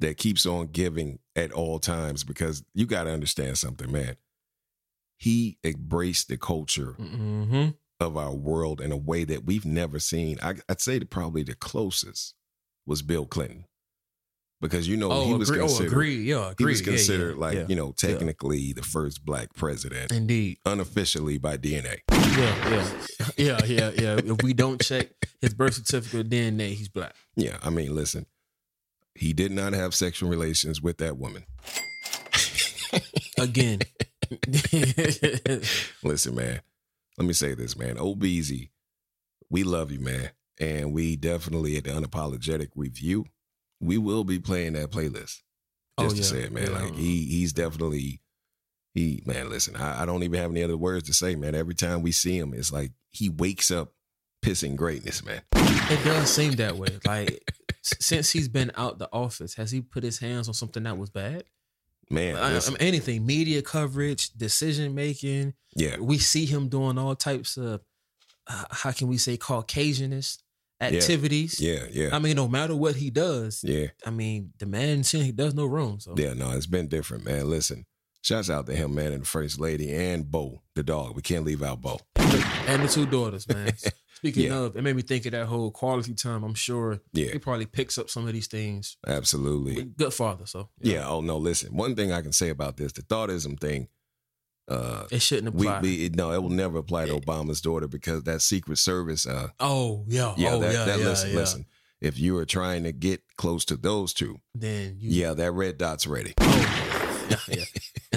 Speaker 1: that keeps on giving at all times because you got to understand something, man. He embraced the culture
Speaker 2: Mm-hmm.
Speaker 1: of our world in a way that we've never seen. I, I'd say that probably the closest was Bill Clinton, because you know
Speaker 2: Oh,
Speaker 1: he was
Speaker 2: agree, oh,
Speaker 1: considered
Speaker 2: agree. Yeah,
Speaker 1: he was considered
Speaker 2: yeah,
Speaker 1: like
Speaker 2: yeah.
Speaker 1: you know technically the first black president,
Speaker 2: Indeed.
Speaker 1: unofficially by DNA.
Speaker 2: Yeah, yeah. Yeah, yeah, yeah. If we don't check his birth certificate DNA, he's black.
Speaker 1: Yeah, I mean, listen, he did not have sexual relations with that woman.
Speaker 2: Again.
Speaker 1: Listen, man, let me say this, man. OBZ, we love you, man. And we definitely at the unapologetic review, we will be playing that playlist.
Speaker 2: Oh,
Speaker 1: Just to say it, man.
Speaker 2: Yeah.
Speaker 1: Like he he's definitely he man, listen, I, I don't even have any other words to say, man. Every time we see him, it's like he wakes up pissing greatness, man.
Speaker 2: It does seem that way. Like since he's been out the office, has he put his hands on something that was bad?
Speaker 1: Man,
Speaker 2: I- I mean, anything, media coverage, decision making.
Speaker 1: yeah,
Speaker 2: We see him doing all types of, uh, how can we say, Caucasianist activities.
Speaker 1: yeah, yeah,
Speaker 2: I mean, no matter what he does,
Speaker 1: yeah.
Speaker 2: I mean, the man he does no wrong. So
Speaker 1: Yeah, no, it's been different, man. Listen, shouts out to him, man, and the first lady and Bo, the dog. We can't leave out Bo.
Speaker 2: and the two daughters, man. Speaking
Speaker 1: Yeah.
Speaker 2: of, it made me think of that whole quality time. I'm sure
Speaker 1: Yeah,
Speaker 2: he probably picks up some of these things.
Speaker 1: absolutely.
Speaker 2: Good father, so
Speaker 1: Yeah. Oh no, listen. One thing I can say about this, the thoughtism thing, uh,
Speaker 2: it shouldn't
Speaker 1: we,
Speaker 2: apply.
Speaker 1: we it, no, it will never apply to Obama's daughter because that Secret Service, uh,
Speaker 2: oh yeah,
Speaker 1: yeah,
Speaker 2: oh
Speaker 1: that,
Speaker 2: yeah,
Speaker 1: that
Speaker 2: yeah,
Speaker 1: listen,
Speaker 2: yeah.
Speaker 1: listen. If you are trying to get close to those two,
Speaker 2: Then you,
Speaker 1: yeah, that red dot's ready.
Speaker 2: Oh, yeah, yeah.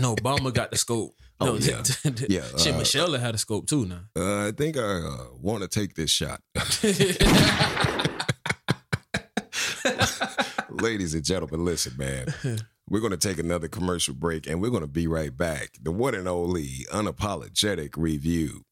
Speaker 2: And Obama got the scope.
Speaker 1: Oh, yeah. Yeah,
Speaker 2: Shit,
Speaker 1: uh,
Speaker 2: Michelle had a scope too now.
Speaker 1: Uh, I think I uh, want to take this shot. Ladies and gentlemen, listen, man. We're going to take another commercial break and we're going to be right back. The one and only unapologetic review.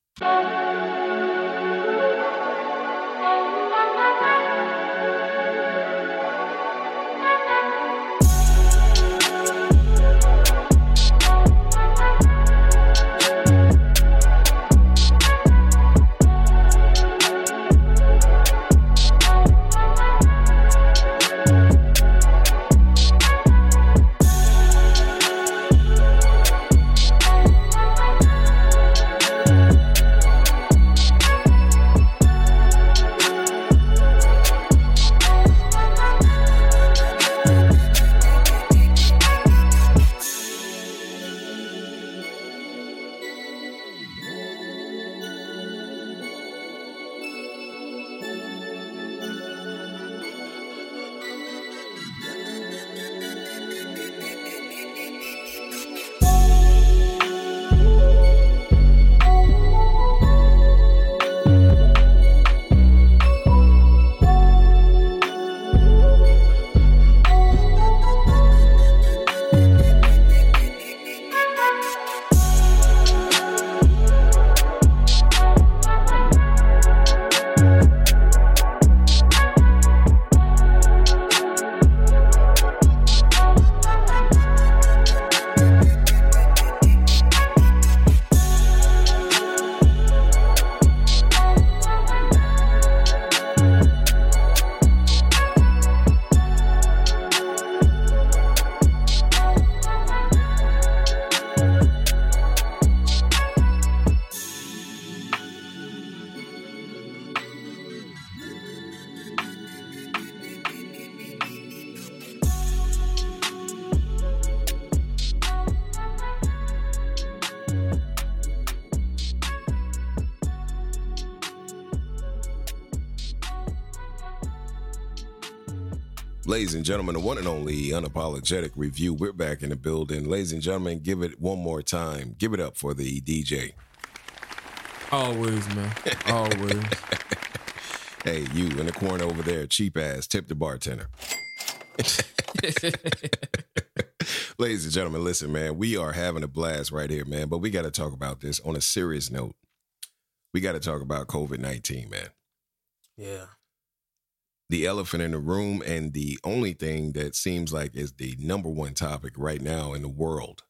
Speaker 1: Ladies and gentlemen, the one and only unapologetic review. We're back in the building. Ladies and gentlemen, give it one more time. Give it up for the DJ.
Speaker 2: Always, man. Always.
Speaker 1: Hey, you in the corner over there, cheap ass, tip the bartender. Ladies and gentlemen, listen, man, we are having a blast right here, man. But we got to talk about this on a serious note. We got to talk about COVID 19, man.
Speaker 2: yeah.
Speaker 1: The elephant in the room, and the only thing that seems like is the number one topic right now in the world.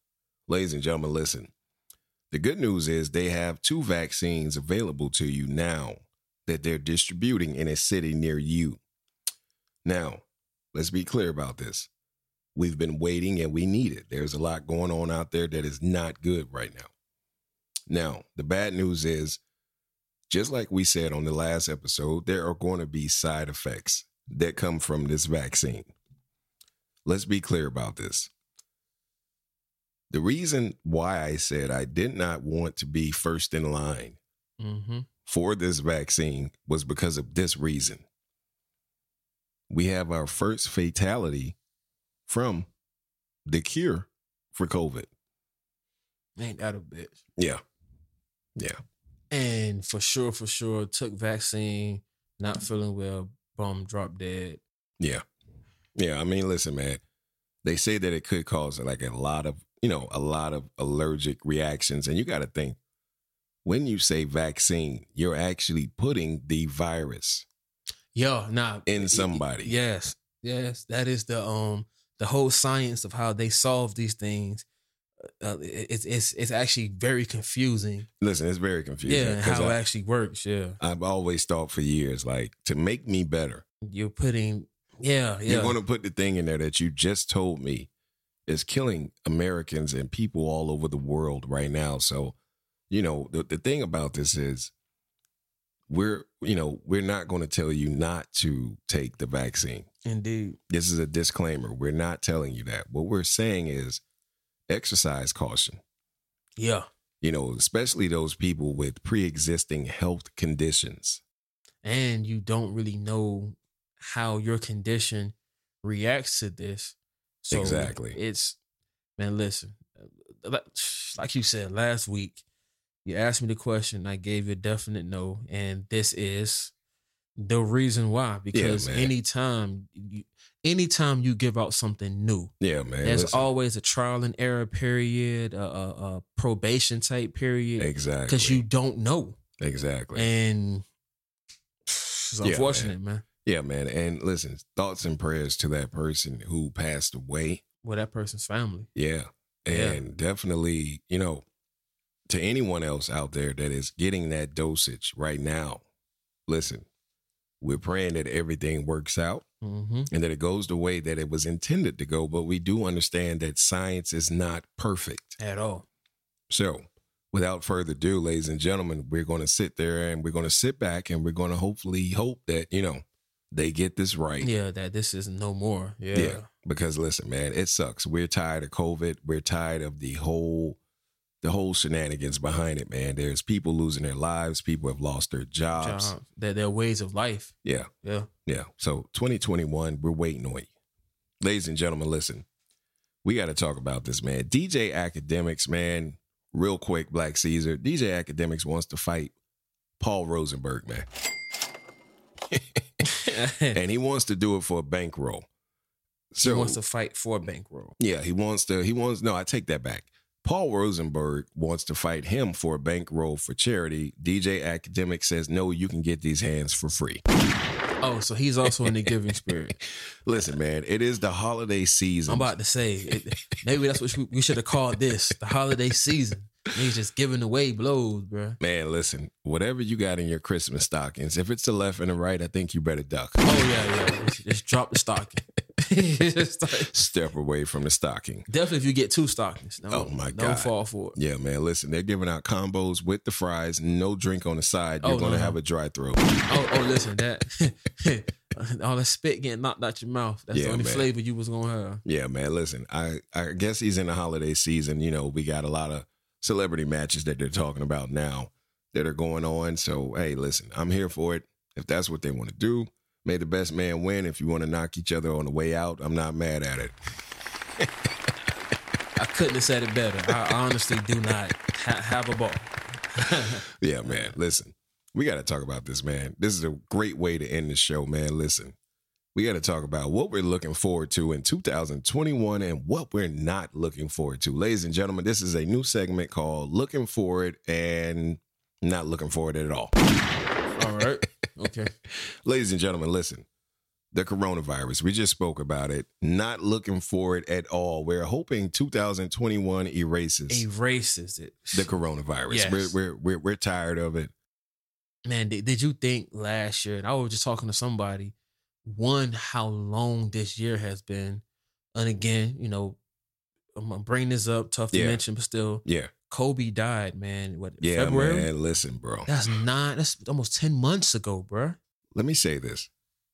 Speaker 1: Ladies and gentlemen, listen. The good news is they have two vaccines available to you now that they're distributing in a city near you. Now, let's be clear about this. We've been waiting and we need it. There's a lot going on out there that is not good right now. Now, the bad news is, just like we said on the last episode, there are going to be side effects that come from this vaccine. Let's be clear about this. The reason why I said I did not want to be first in line
Speaker 2: Mm-hmm.
Speaker 1: for this vaccine was because of this reason. We have our first fatality from the cure for COVID.
Speaker 2: Ain't that a bitch?
Speaker 1: Yeah. Yeah.
Speaker 2: And for sure, for sure, took vaccine, not feeling well, bum, drop dead.
Speaker 1: Yeah. Yeah. I mean, listen, man, they say that it could cause like a lot of, you know, a lot of allergic reactions. And you got to think when you say vaccine, you're actually putting the virus
Speaker 2: Yeah, nah,
Speaker 1: in somebody.
Speaker 2: Yes, yes, that is the um the whole science of how they solve these things. Uh, it's it's it's actually very confusing.
Speaker 1: Listen, it's very confusing.
Speaker 2: Yeah, how it actually works. Yeah,
Speaker 1: I've always thought for years, like to make me better,
Speaker 2: you're putting. Yeah, yeah.
Speaker 1: you're going to put the thing in there that you just told me is killing Americans and people all over the world right now. So, you know, the, the thing about this is we're, you know, we're not going to tell you not to take the vaccine.
Speaker 2: Indeed.
Speaker 1: This is a disclaimer. We're not telling you that. What we're saying is exercise caution.
Speaker 2: Yeah,
Speaker 1: You know, especially those people with pre-existing health conditions.
Speaker 2: and you don't really know how your condition reacts to this. So
Speaker 1: Exactly.
Speaker 2: It's man, listen. uh, Like you said last week, you asked me the question, I gave you a definite no, and this is the reason why. Because
Speaker 1: man.
Speaker 2: anytime you anytime you give out something new,
Speaker 1: Yeah, man.
Speaker 2: there's
Speaker 1: listen.
Speaker 2: always a trial and error period, a, a, a probation type period,
Speaker 1: exactly
Speaker 2: because you don't know,
Speaker 1: exactly.
Speaker 2: and it's
Speaker 1: Yeah, man.
Speaker 2: unfortunate, man.
Speaker 1: Yeah, man. And listen, thoughts and prayers to that person who passed away.
Speaker 2: Well, that person's family.
Speaker 1: Yeah.
Speaker 2: Yeah.
Speaker 1: And definitely, you know, to anyone else out there that is getting that dosage right now, listen, we're praying that everything works out
Speaker 2: Mm-hmm.
Speaker 1: and that it goes the way that it was intended to go. But we do understand that science is not perfect.
Speaker 2: At all.
Speaker 1: So, without further ado, ladies and gentlemen, we're going to sit there and we're going to sit back and we're going to hopefully hope that, you know, they get this right.
Speaker 2: Yeah, that this is no more. Yeah.
Speaker 1: Yeah. Because listen, man, it sucks. We're tired of COVID. We're tired of the whole the whole shenanigans behind it, man. There's people losing their lives, people have lost their jobs.
Speaker 2: Jobs. Their, their ways of life.
Speaker 1: Yeah.
Speaker 2: Yeah.
Speaker 1: Yeah. So 2021, we're waiting on you. Ladies and gentlemen, listen. We got to talk about this, man. DJ Akademiks, man, real quick, Black Caesar. DJ Akademiks wants to fight Paul Rosenberg, man. and he wants to do it for a bankroll.
Speaker 2: So, he wants to fight for a bankroll.
Speaker 1: Yeah, he wants to. He wants. No, I take that back. Paul Rosenberg wants to fight him for a bankroll for charity. DJ Academic says, no, you can get these hands for free.
Speaker 2: Oh, so he's also in the giving spirit.
Speaker 1: Listen, man, it is the holiday season.
Speaker 2: I'm about to say it, maybe that's what we- should have called this the holiday season. He's just giving away blows, bro.
Speaker 1: man, listen, whatever you got in your Christmas stockings, if it's the left and the right, I think you better duck.
Speaker 2: Oh yeah, yeah. Just, just drop the stocking. Just like-
Speaker 1: Step away from the stocking.
Speaker 2: definitely, if you get two stockings, don't,
Speaker 1: Oh, my God.
Speaker 2: don't fall for it.
Speaker 1: Yeah, man, listen, they're giving out combos with the fries, no drink on the side. You're
Speaker 2: Oh,
Speaker 1: going to
Speaker 2: no.
Speaker 1: have a dry throat.
Speaker 2: Oh, oh, listen, that all that spit getting knocked out your mouth. That's
Speaker 1: Yeah,
Speaker 2: the only
Speaker 1: man.
Speaker 2: flavor you was gonna have.
Speaker 1: Yeah, man. Listen, I I guess he's in the holiday season. You know, we got a lot of celebrity matches that they're talking about now that are going on. So, hey, listen, I'm here for it. If that's what they want to do, may the best man win. If you want to knock each other on the way out, I'm not mad at it.
Speaker 2: I couldn't have said it better. I honestly do not ha- have a ball.
Speaker 1: Yeah, man. Listen, we got to talk about this, man. This is a great way to end the show, man. Listen, we got to talk about what we're looking forward to in 2021 and what we're not looking forward to. Ladies and gentlemen, this is a new segment called Looking Forward and Not Looking Forward at all.
Speaker 2: All right. Okay.
Speaker 1: Ladies and gentlemen, listen. The coronavirus, we just spoke about it. Not looking for it at all. We're hoping 2021 erases
Speaker 2: Erases it.
Speaker 1: the coronavirus.
Speaker 2: Yes.
Speaker 1: We're, we're, we're, we're tired of it.
Speaker 2: Man, did, did you think last year, and I was just talking to somebody, one, how long this year has been. And again, you know, I'm gonna bring this up, tough to
Speaker 1: Yeah.
Speaker 2: mention, but still,
Speaker 1: Yeah.
Speaker 2: Kobe died, man. What
Speaker 1: Yeah,
Speaker 2: February?
Speaker 1: man. Listen, bro.
Speaker 2: That's nine, that's almost 10 months ago, bruh.
Speaker 1: Let me say this.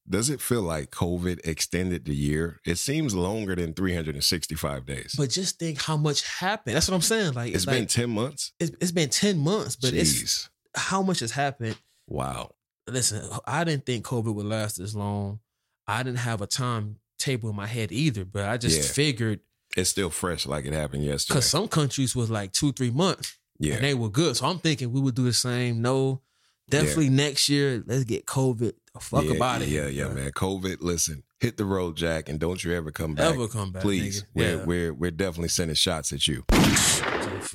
Speaker 1: Does it feel like COVID extended the year? It seems longer than 365 days.
Speaker 2: But just think how much happened. That's what I'm saying. Like
Speaker 1: it's
Speaker 2: like,
Speaker 1: been 10 months.
Speaker 2: it's, it's been 10 months, but it's how much has happened.
Speaker 1: Wow.
Speaker 2: Listen, I didn't think COVID would last this long. I didn't have a timetable in my head either, but I just
Speaker 1: Yeah.
Speaker 2: figured
Speaker 1: It's still fresh like it happened yesterday.
Speaker 2: because some countries was like two, three months.
Speaker 1: Yeah.
Speaker 2: and they were good. So I'm thinking we would do the same. No, definitely next year. Let's get COVID. Fuck
Speaker 1: yeah,
Speaker 2: about it.
Speaker 1: Yeah, yeah, man. COVID, listen, hit the road, Jack, and don't you ever come back.
Speaker 2: Ever come back,
Speaker 1: Please. We're,
Speaker 2: Yeah.
Speaker 1: we're we're definitely sending shots at you.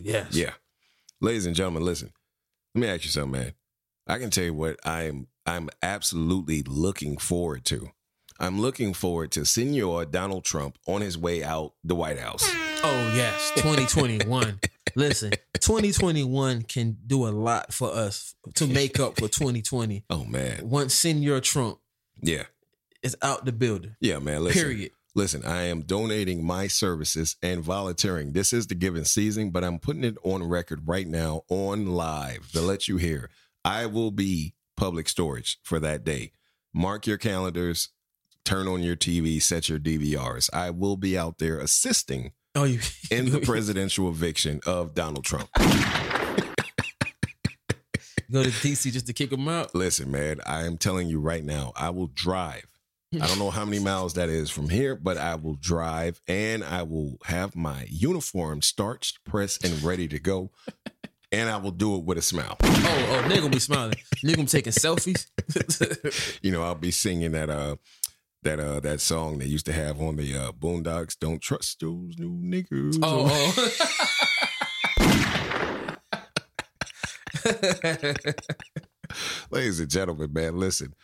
Speaker 2: Yes.
Speaker 1: Yeah. Ladies and gentlemen, listen. Let me ask you something, man. I can tell you what I'm I'm absolutely looking forward to. I'm looking forward to Senor Donald Trump on his way out the White House.
Speaker 2: Oh yes, 2021. Listen, 2021 can do a lot for us to make up for 2020.
Speaker 1: Oh man.
Speaker 2: Once Senor Trump
Speaker 1: Yeah.
Speaker 2: is out the building.
Speaker 1: Yeah, man. Listen.
Speaker 2: Period.
Speaker 1: Listen, I am donating my services and volunteering. This is the giving season, but I'm putting it on record right now on live to let you hear. I will be public storage for that day. Mark your calendars, turn on your TV, set your DVRs. I will be out there assisting
Speaker 2: Oh, you
Speaker 1: in the presidential eviction of Donald Trump.
Speaker 2: go to DC just to kick him out.
Speaker 1: Listen, man, I am telling you right now, I will drive. I don't know how many miles that is from here, but I will drive and I will have my uniform starched, pressed, and ready to go. And I will do it with a smile.
Speaker 2: Oh, oh, nigga gonna be smiling. Nigga gonna be taking selfies.
Speaker 1: You know, I'll be singing that uh that uh that song they used to have on the uh Boondocks. Don't trust those new niggas.
Speaker 2: oh, oh.
Speaker 1: Ladies and gentlemen, man, listen.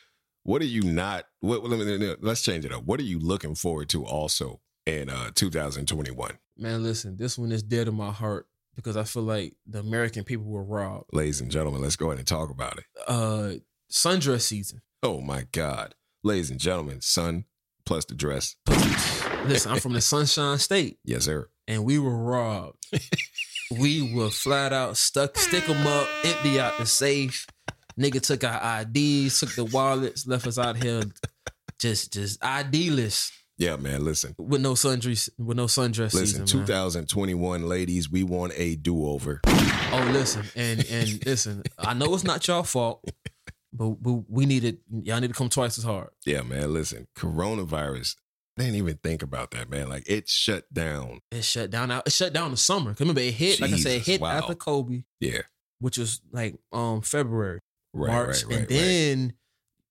Speaker 1: What are you not? What? Let me, let's change it up. What are you looking forward to also in uh 2021?
Speaker 2: Man, listen, this one is dead to my heart because I feel like the American people were robbed.
Speaker 1: Ladies and gentlemen, let's go ahead and talk about it.
Speaker 2: Uh sundress season.
Speaker 1: Oh my God. Ladies and gentlemen, sun plus the dress.
Speaker 2: Listen, I'm from the Sunshine State.
Speaker 1: Yes, sir.
Speaker 2: and we were robbed. we were flat out stuck, stick them up, empty out the safe. Nigga took our IDs, took the wallets, left us out here just just ID-less
Speaker 1: Yeah, man. Listen.
Speaker 2: with no sundress with no sundress
Speaker 1: Listen,
Speaker 2: season. man.
Speaker 1: 2021, ladies, we want a do-over.
Speaker 2: Oh, listen, and and listen, I know it's not y'all fault, but, but we needed y'all need to come twice as hard.
Speaker 1: Yeah, man. Listen, coronavirus. I didn't even think about that, man. Like it shut down.
Speaker 2: It shut down out. It shut down the summer. 'Cause Remember, it hit like I said, it hit
Speaker 1: wow.
Speaker 2: after Kobe,
Speaker 1: Yeah.
Speaker 2: which was like um February.
Speaker 1: Right,
Speaker 2: March,
Speaker 1: right, right,
Speaker 2: and then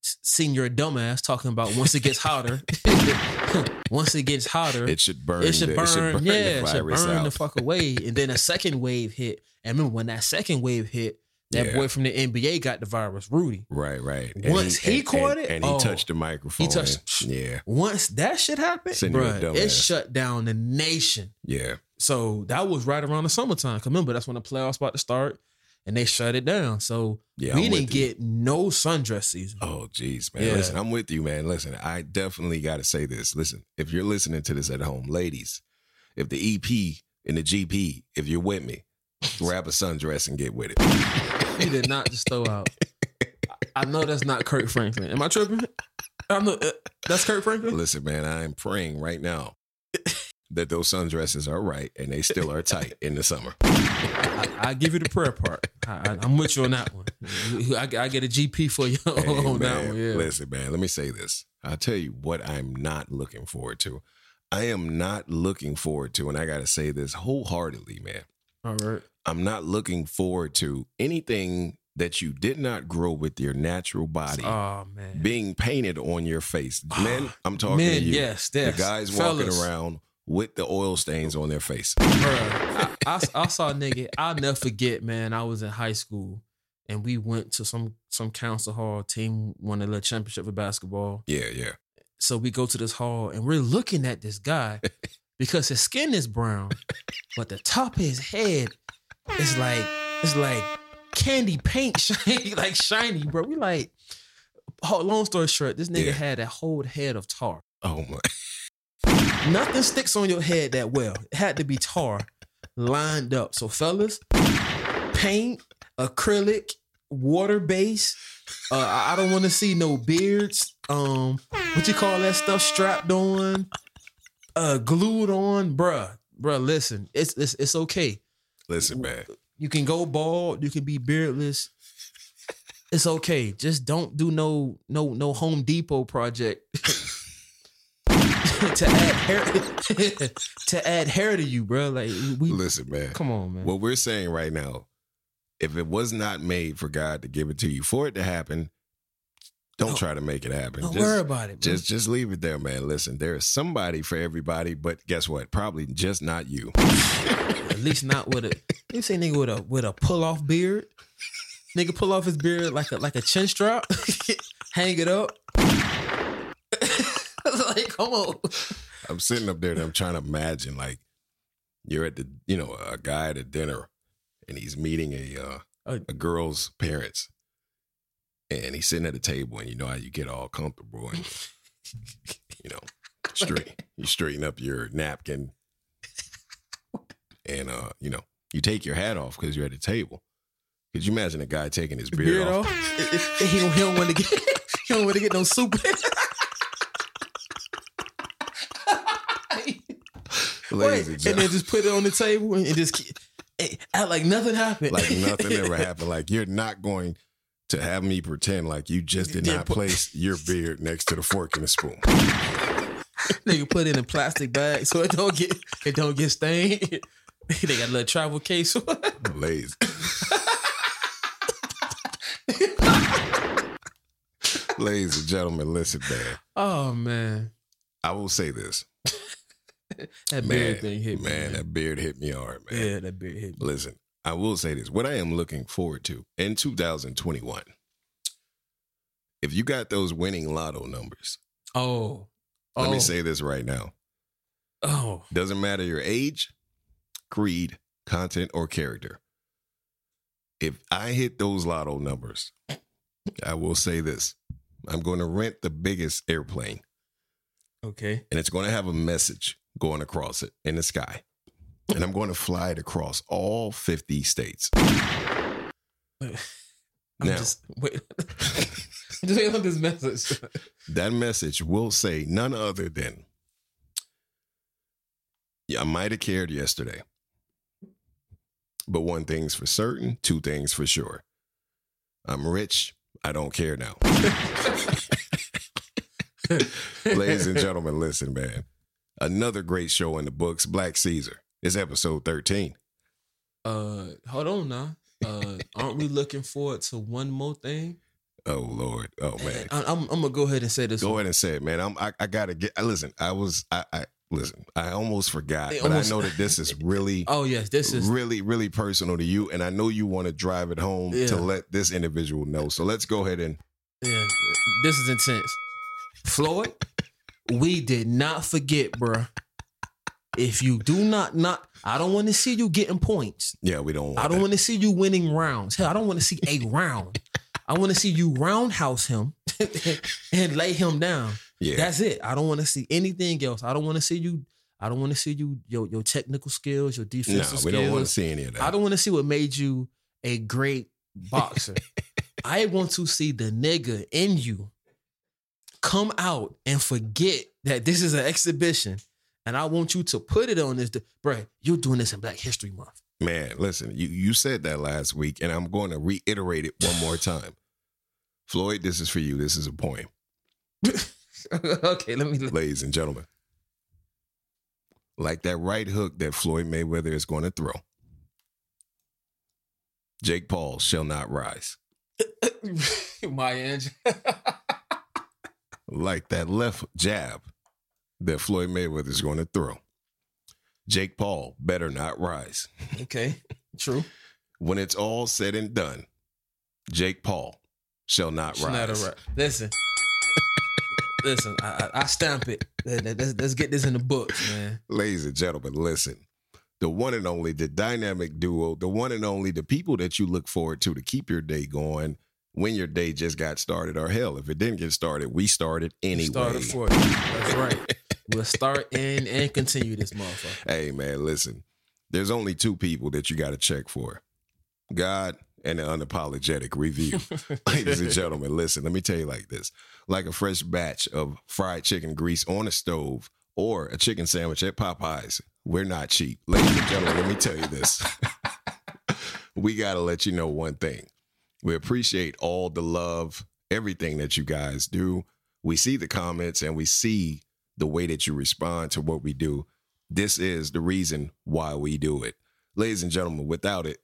Speaker 2: seeing your dumbass talking about once it gets hotter, once it gets hotter,
Speaker 1: It should burn.
Speaker 2: it should burn,
Speaker 1: it should burn
Speaker 2: yeah,
Speaker 1: the
Speaker 2: it should burn
Speaker 1: out.
Speaker 2: the fuck away. And then a second wave hit, and remember when that second wave hit, that
Speaker 1: Yeah.
Speaker 2: boy from the NBA got the virus, Rudy.
Speaker 1: Right, right.
Speaker 2: Once he caught it,
Speaker 1: and he
Speaker 2: oh,
Speaker 1: touched the microphone.
Speaker 2: He touched-
Speaker 1: and- yeah,
Speaker 2: Once that shit happened, bruh, it shut down the nation.
Speaker 1: yeah.
Speaker 2: So that was right around the summertime. Remember, that's when the playoffs about to start, and they shut it down. So
Speaker 1: Yeah,
Speaker 2: we
Speaker 1: I'm
Speaker 2: didn't get no sundress season.
Speaker 1: Oh, jeez, man.
Speaker 2: Yeah.
Speaker 1: Listen, I'm with you, man. Listen, I definitely got to say this. Listen, if you're listening to this at home, ladies, if the EP and the GP, if you're with me, grab a sundress and get with it.
Speaker 2: He did not just throw out. I know that's not Kirk Franklin. Am I tripping? I'm not, uh, that's Kirk Franklin.
Speaker 1: Listen, man, I'm praying right now that those sundresses are right and they still are tight in the summer.
Speaker 2: I, I give you the prayer part. I, I, I'm with you on that one. I, I get a GP for you
Speaker 1: Hey,
Speaker 2: on that
Speaker 1: man,
Speaker 2: one. Yeah.
Speaker 1: Listen, man, let me say this. I'll tell you what I'm not looking forward to. I am not looking forward to, and I got to say this wholeheartedly, man.
Speaker 2: All right.
Speaker 1: I'm not looking forward to anything that you did not grow with your natural body
Speaker 2: Oh man.
Speaker 1: being painted on your face. Ah, men, I'm talking
Speaker 2: Men,
Speaker 1: to you.
Speaker 2: yes,
Speaker 1: the
Speaker 2: yes.
Speaker 1: guys walking around with the oil stains on their face.
Speaker 2: Bruh, I, I, I saw a nigga. I'll never forget, man. I was in high school and we went to some some council hall. Team won a little championship for basketball.
Speaker 1: Yeah, yeah.
Speaker 2: So we go to this hall and we're looking at this guy because his skin is brown, but the top of his head is like it's like candy paint, shiny, like shiny, bro. We like. Oh, long story short, this nigga
Speaker 1: Yeah.
Speaker 2: had a whole head of tar.
Speaker 1: Oh my.
Speaker 2: Nothing sticks on your head that well. It had to be tar lined up. So, fellas, paint, acrylic, water base. Uh, I don't want to see no beards. Um, what you call that stuff strapped on, uh, glued on, bruh. Bruh, listen, it's it's it's okay.
Speaker 1: Listen, man.
Speaker 2: You can go bald. You can be beardless. It's okay. Just don't do no no no Home Depot project to add hair to add hair to you, bro. Like we
Speaker 1: Listen, man.
Speaker 2: come on, man.
Speaker 1: What we're saying right now, if it was not made for God to give it to you, for it to happen, don't
Speaker 2: Don't-
Speaker 1: try to make it happen.
Speaker 2: Don't
Speaker 1: Just-
Speaker 2: worry about it. bro.
Speaker 1: Just just leave it there, man. Listen, there is somebody for everybody, but guess what? Probably just not you.
Speaker 2: At least not with a. You say nigga with a with a pull off beard. Nigga pull off his beard like a like a chin strap, hang it up. like, come on.
Speaker 1: I'm sitting up there and I'm trying to imagine like you're at the you know a guy at a dinner and he's meeting a uh, a girl's parents and he's sitting at a table and you know how you get all comfortable and you know straight you straighten up your napkin and uh you know you take your hat off because you're at the table. Could you imagine a guy taking his beard,
Speaker 2: Beard
Speaker 1: off?
Speaker 2: off. he don't, he don't want to get. He don't want to get no soup.
Speaker 1: Ladies
Speaker 2: Wait,
Speaker 1: and
Speaker 2: and then just put it on the table and just keep, eh, act like nothing happened.
Speaker 1: like nothing ever happened. Like you're not going to have me pretend like you just did not place your beard next to the fork and the spoon.
Speaker 2: Nigga put it in a plastic bag so it don't get it don't get stained. they got a little travel case.
Speaker 1: Ladies. Ladies and gentlemen, listen, man.
Speaker 2: oh man,
Speaker 1: I will say this.
Speaker 2: that
Speaker 1: Man,
Speaker 2: beard thing hit me.
Speaker 1: man, that beard hit me hard, man.
Speaker 2: yeah, that beard hit me.
Speaker 1: Listen, I will say this. What I am looking forward to in 2021, if you got those winning lotto numbers,
Speaker 2: Oh,
Speaker 1: let
Speaker 2: oh,
Speaker 1: me say this right now.
Speaker 2: oh,
Speaker 1: Doesn't matter your age, creed, content, or character. If I hit those lotto numbers, I will say this. I'm going to rent the biggest airplane
Speaker 2: okay.
Speaker 1: and it's going to have a message going across it in the sky. And I'm going to fly it across all 50 states.
Speaker 2: I'm
Speaker 1: Now-
Speaker 2: just wait. just wait on this message.
Speaker 1: That message will say none other than, yeah, I might have cared yesterday. But one thing's for certain, two things for sure. I'm rich. I don't care now. Ladies and gentlemen, listen, man. Another great show in the books, Black Caesar. It's episode 13.
Speaker 2: Uh, hold on now. Uh, aren't we looking forward to one more thing?
Speaker 1: Oh, Lord. Oh, man.
Speaker 2: I, am I'm gonna go ahead and say this.
Speaker 1: Go
Speaker 2: one.
Speaker 1: ahead and say it, man. I'm, I, I got to get, listen, I was, I, I, listen, I almost forgot,
Speaker 2: They
Speaker 1: but
Speaker 2: almost-
Speaker 1: I know that this is really,
Speaker 2: Oh yes, this is
Speaker 1: really, really personal to you. And I know you want to drive it home
Speaker 2: Yeah.
Speaker 1: to let this individual know. So let's go ahead and,
Speaker 2: yeah. This is intense. Floyd, we did not forget, bruh. If you do not not, I don't want to see you getting points.
Speaker 1: yeah, we don't want
Speaker 2: I don't want to see you winning rounds. Hell, I don't want to see a round. I want to see you roundhouse him and lay him down.
Speaker 1: yeah.
Speaker 2: That's it. I don't want to see anything else. I don't want to see you. I don't want to see you your your technical skills, your
Speaker 1: no,
Speaker 2: defensive
Speaker 1: we
Speaker 2: skills.
Speaker 1: We don't want to see any of that.
Speaker 2: I don't want to see what made you a great boxer. I want to see the nigga in you come out and forget that this is an exhibition. And I want you to put it on this. Bruh, you're doing this in Black History Month.
Speaker 1: Man, listen, you, you said that last week, and I'm going to reiterate it one more time. Floyd, this is for you. This is a poem,
Speaker 2: okay, let me.
Speaker 1: ladies and gentlemen. Like that right hook that Floyd Mayweather is going to throw. Jake Paul shall not rise.
Speaker 2: Maya Angelou.
Speaker 1: Like that left jab that Floyd Mayweather is going to throw. Jake Paul better not rise.
Speaker 2: okay, true.
Speaker 1: When it's all said and done, Jake Paul shall not
Speaker 2: Should
Speaker 1: rise.
Speaker 2: not Listen. Listen, I, I, I stamp it. Let- let- Let's, let's get this in the books, man.
Speaker 1: ladies and gentlemen, listen. The one and only, the dynamic duo, the one and only, the people that you look forward to to keep your day going when your day just got started, or hell, if it didn't get started, we started anyway.
Speaker 2: Started for you. That's right. We'll start in and continue this motherfucker.
Speaker 1: hey, man, listen. There's only two people that you got to check for God and the unapologetic review. Ladies and gentlemen, listen, let me tell you like this like a fresh batch of fried chicken grease on a stove or a chicken sandwich at Popeyes. We're not cheap. Ladies and gentlemen, let me tell you this. we got to let you know one thing. We appreciate all the love, everything that you guys do. We see the comments and we see the way that you respond to what we do. This is the reason why we do it. Ladies and gentlemen, without it,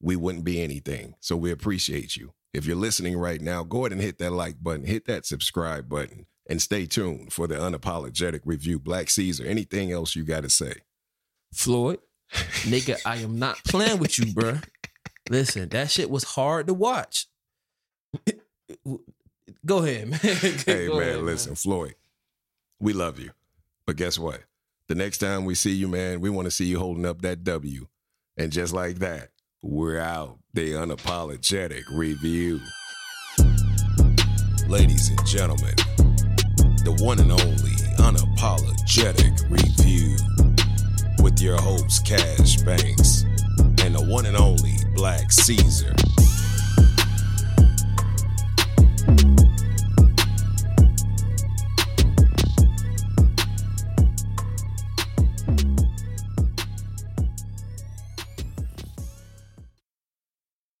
Speaker 1: we wouldn't be anything. So we appreciate you. If you're listening right now, go ahead and hit that like button, hit that subscribe button, and stay tuned for the unapologetic review. Black Caesar, anything else you got to say?
Speaker 2: Floyd, nigga, I am not playing with you, bruh. Listen, that shit was hard to watch. Go ahead, man.
Speaker 1: hey,
Speaker 2: Go
Speaker 1: man,
Speaker 2: ahead,
Speaker 1: listen, Floyd, we love you. But guess what? The next time we see you, man, we want to see you holding up that W. And just like that, we're out. The unapologetic review. Ladies and gentlemen, the one and only unapologetic review with your host, Cash Banks, and the one and only Black Caesar.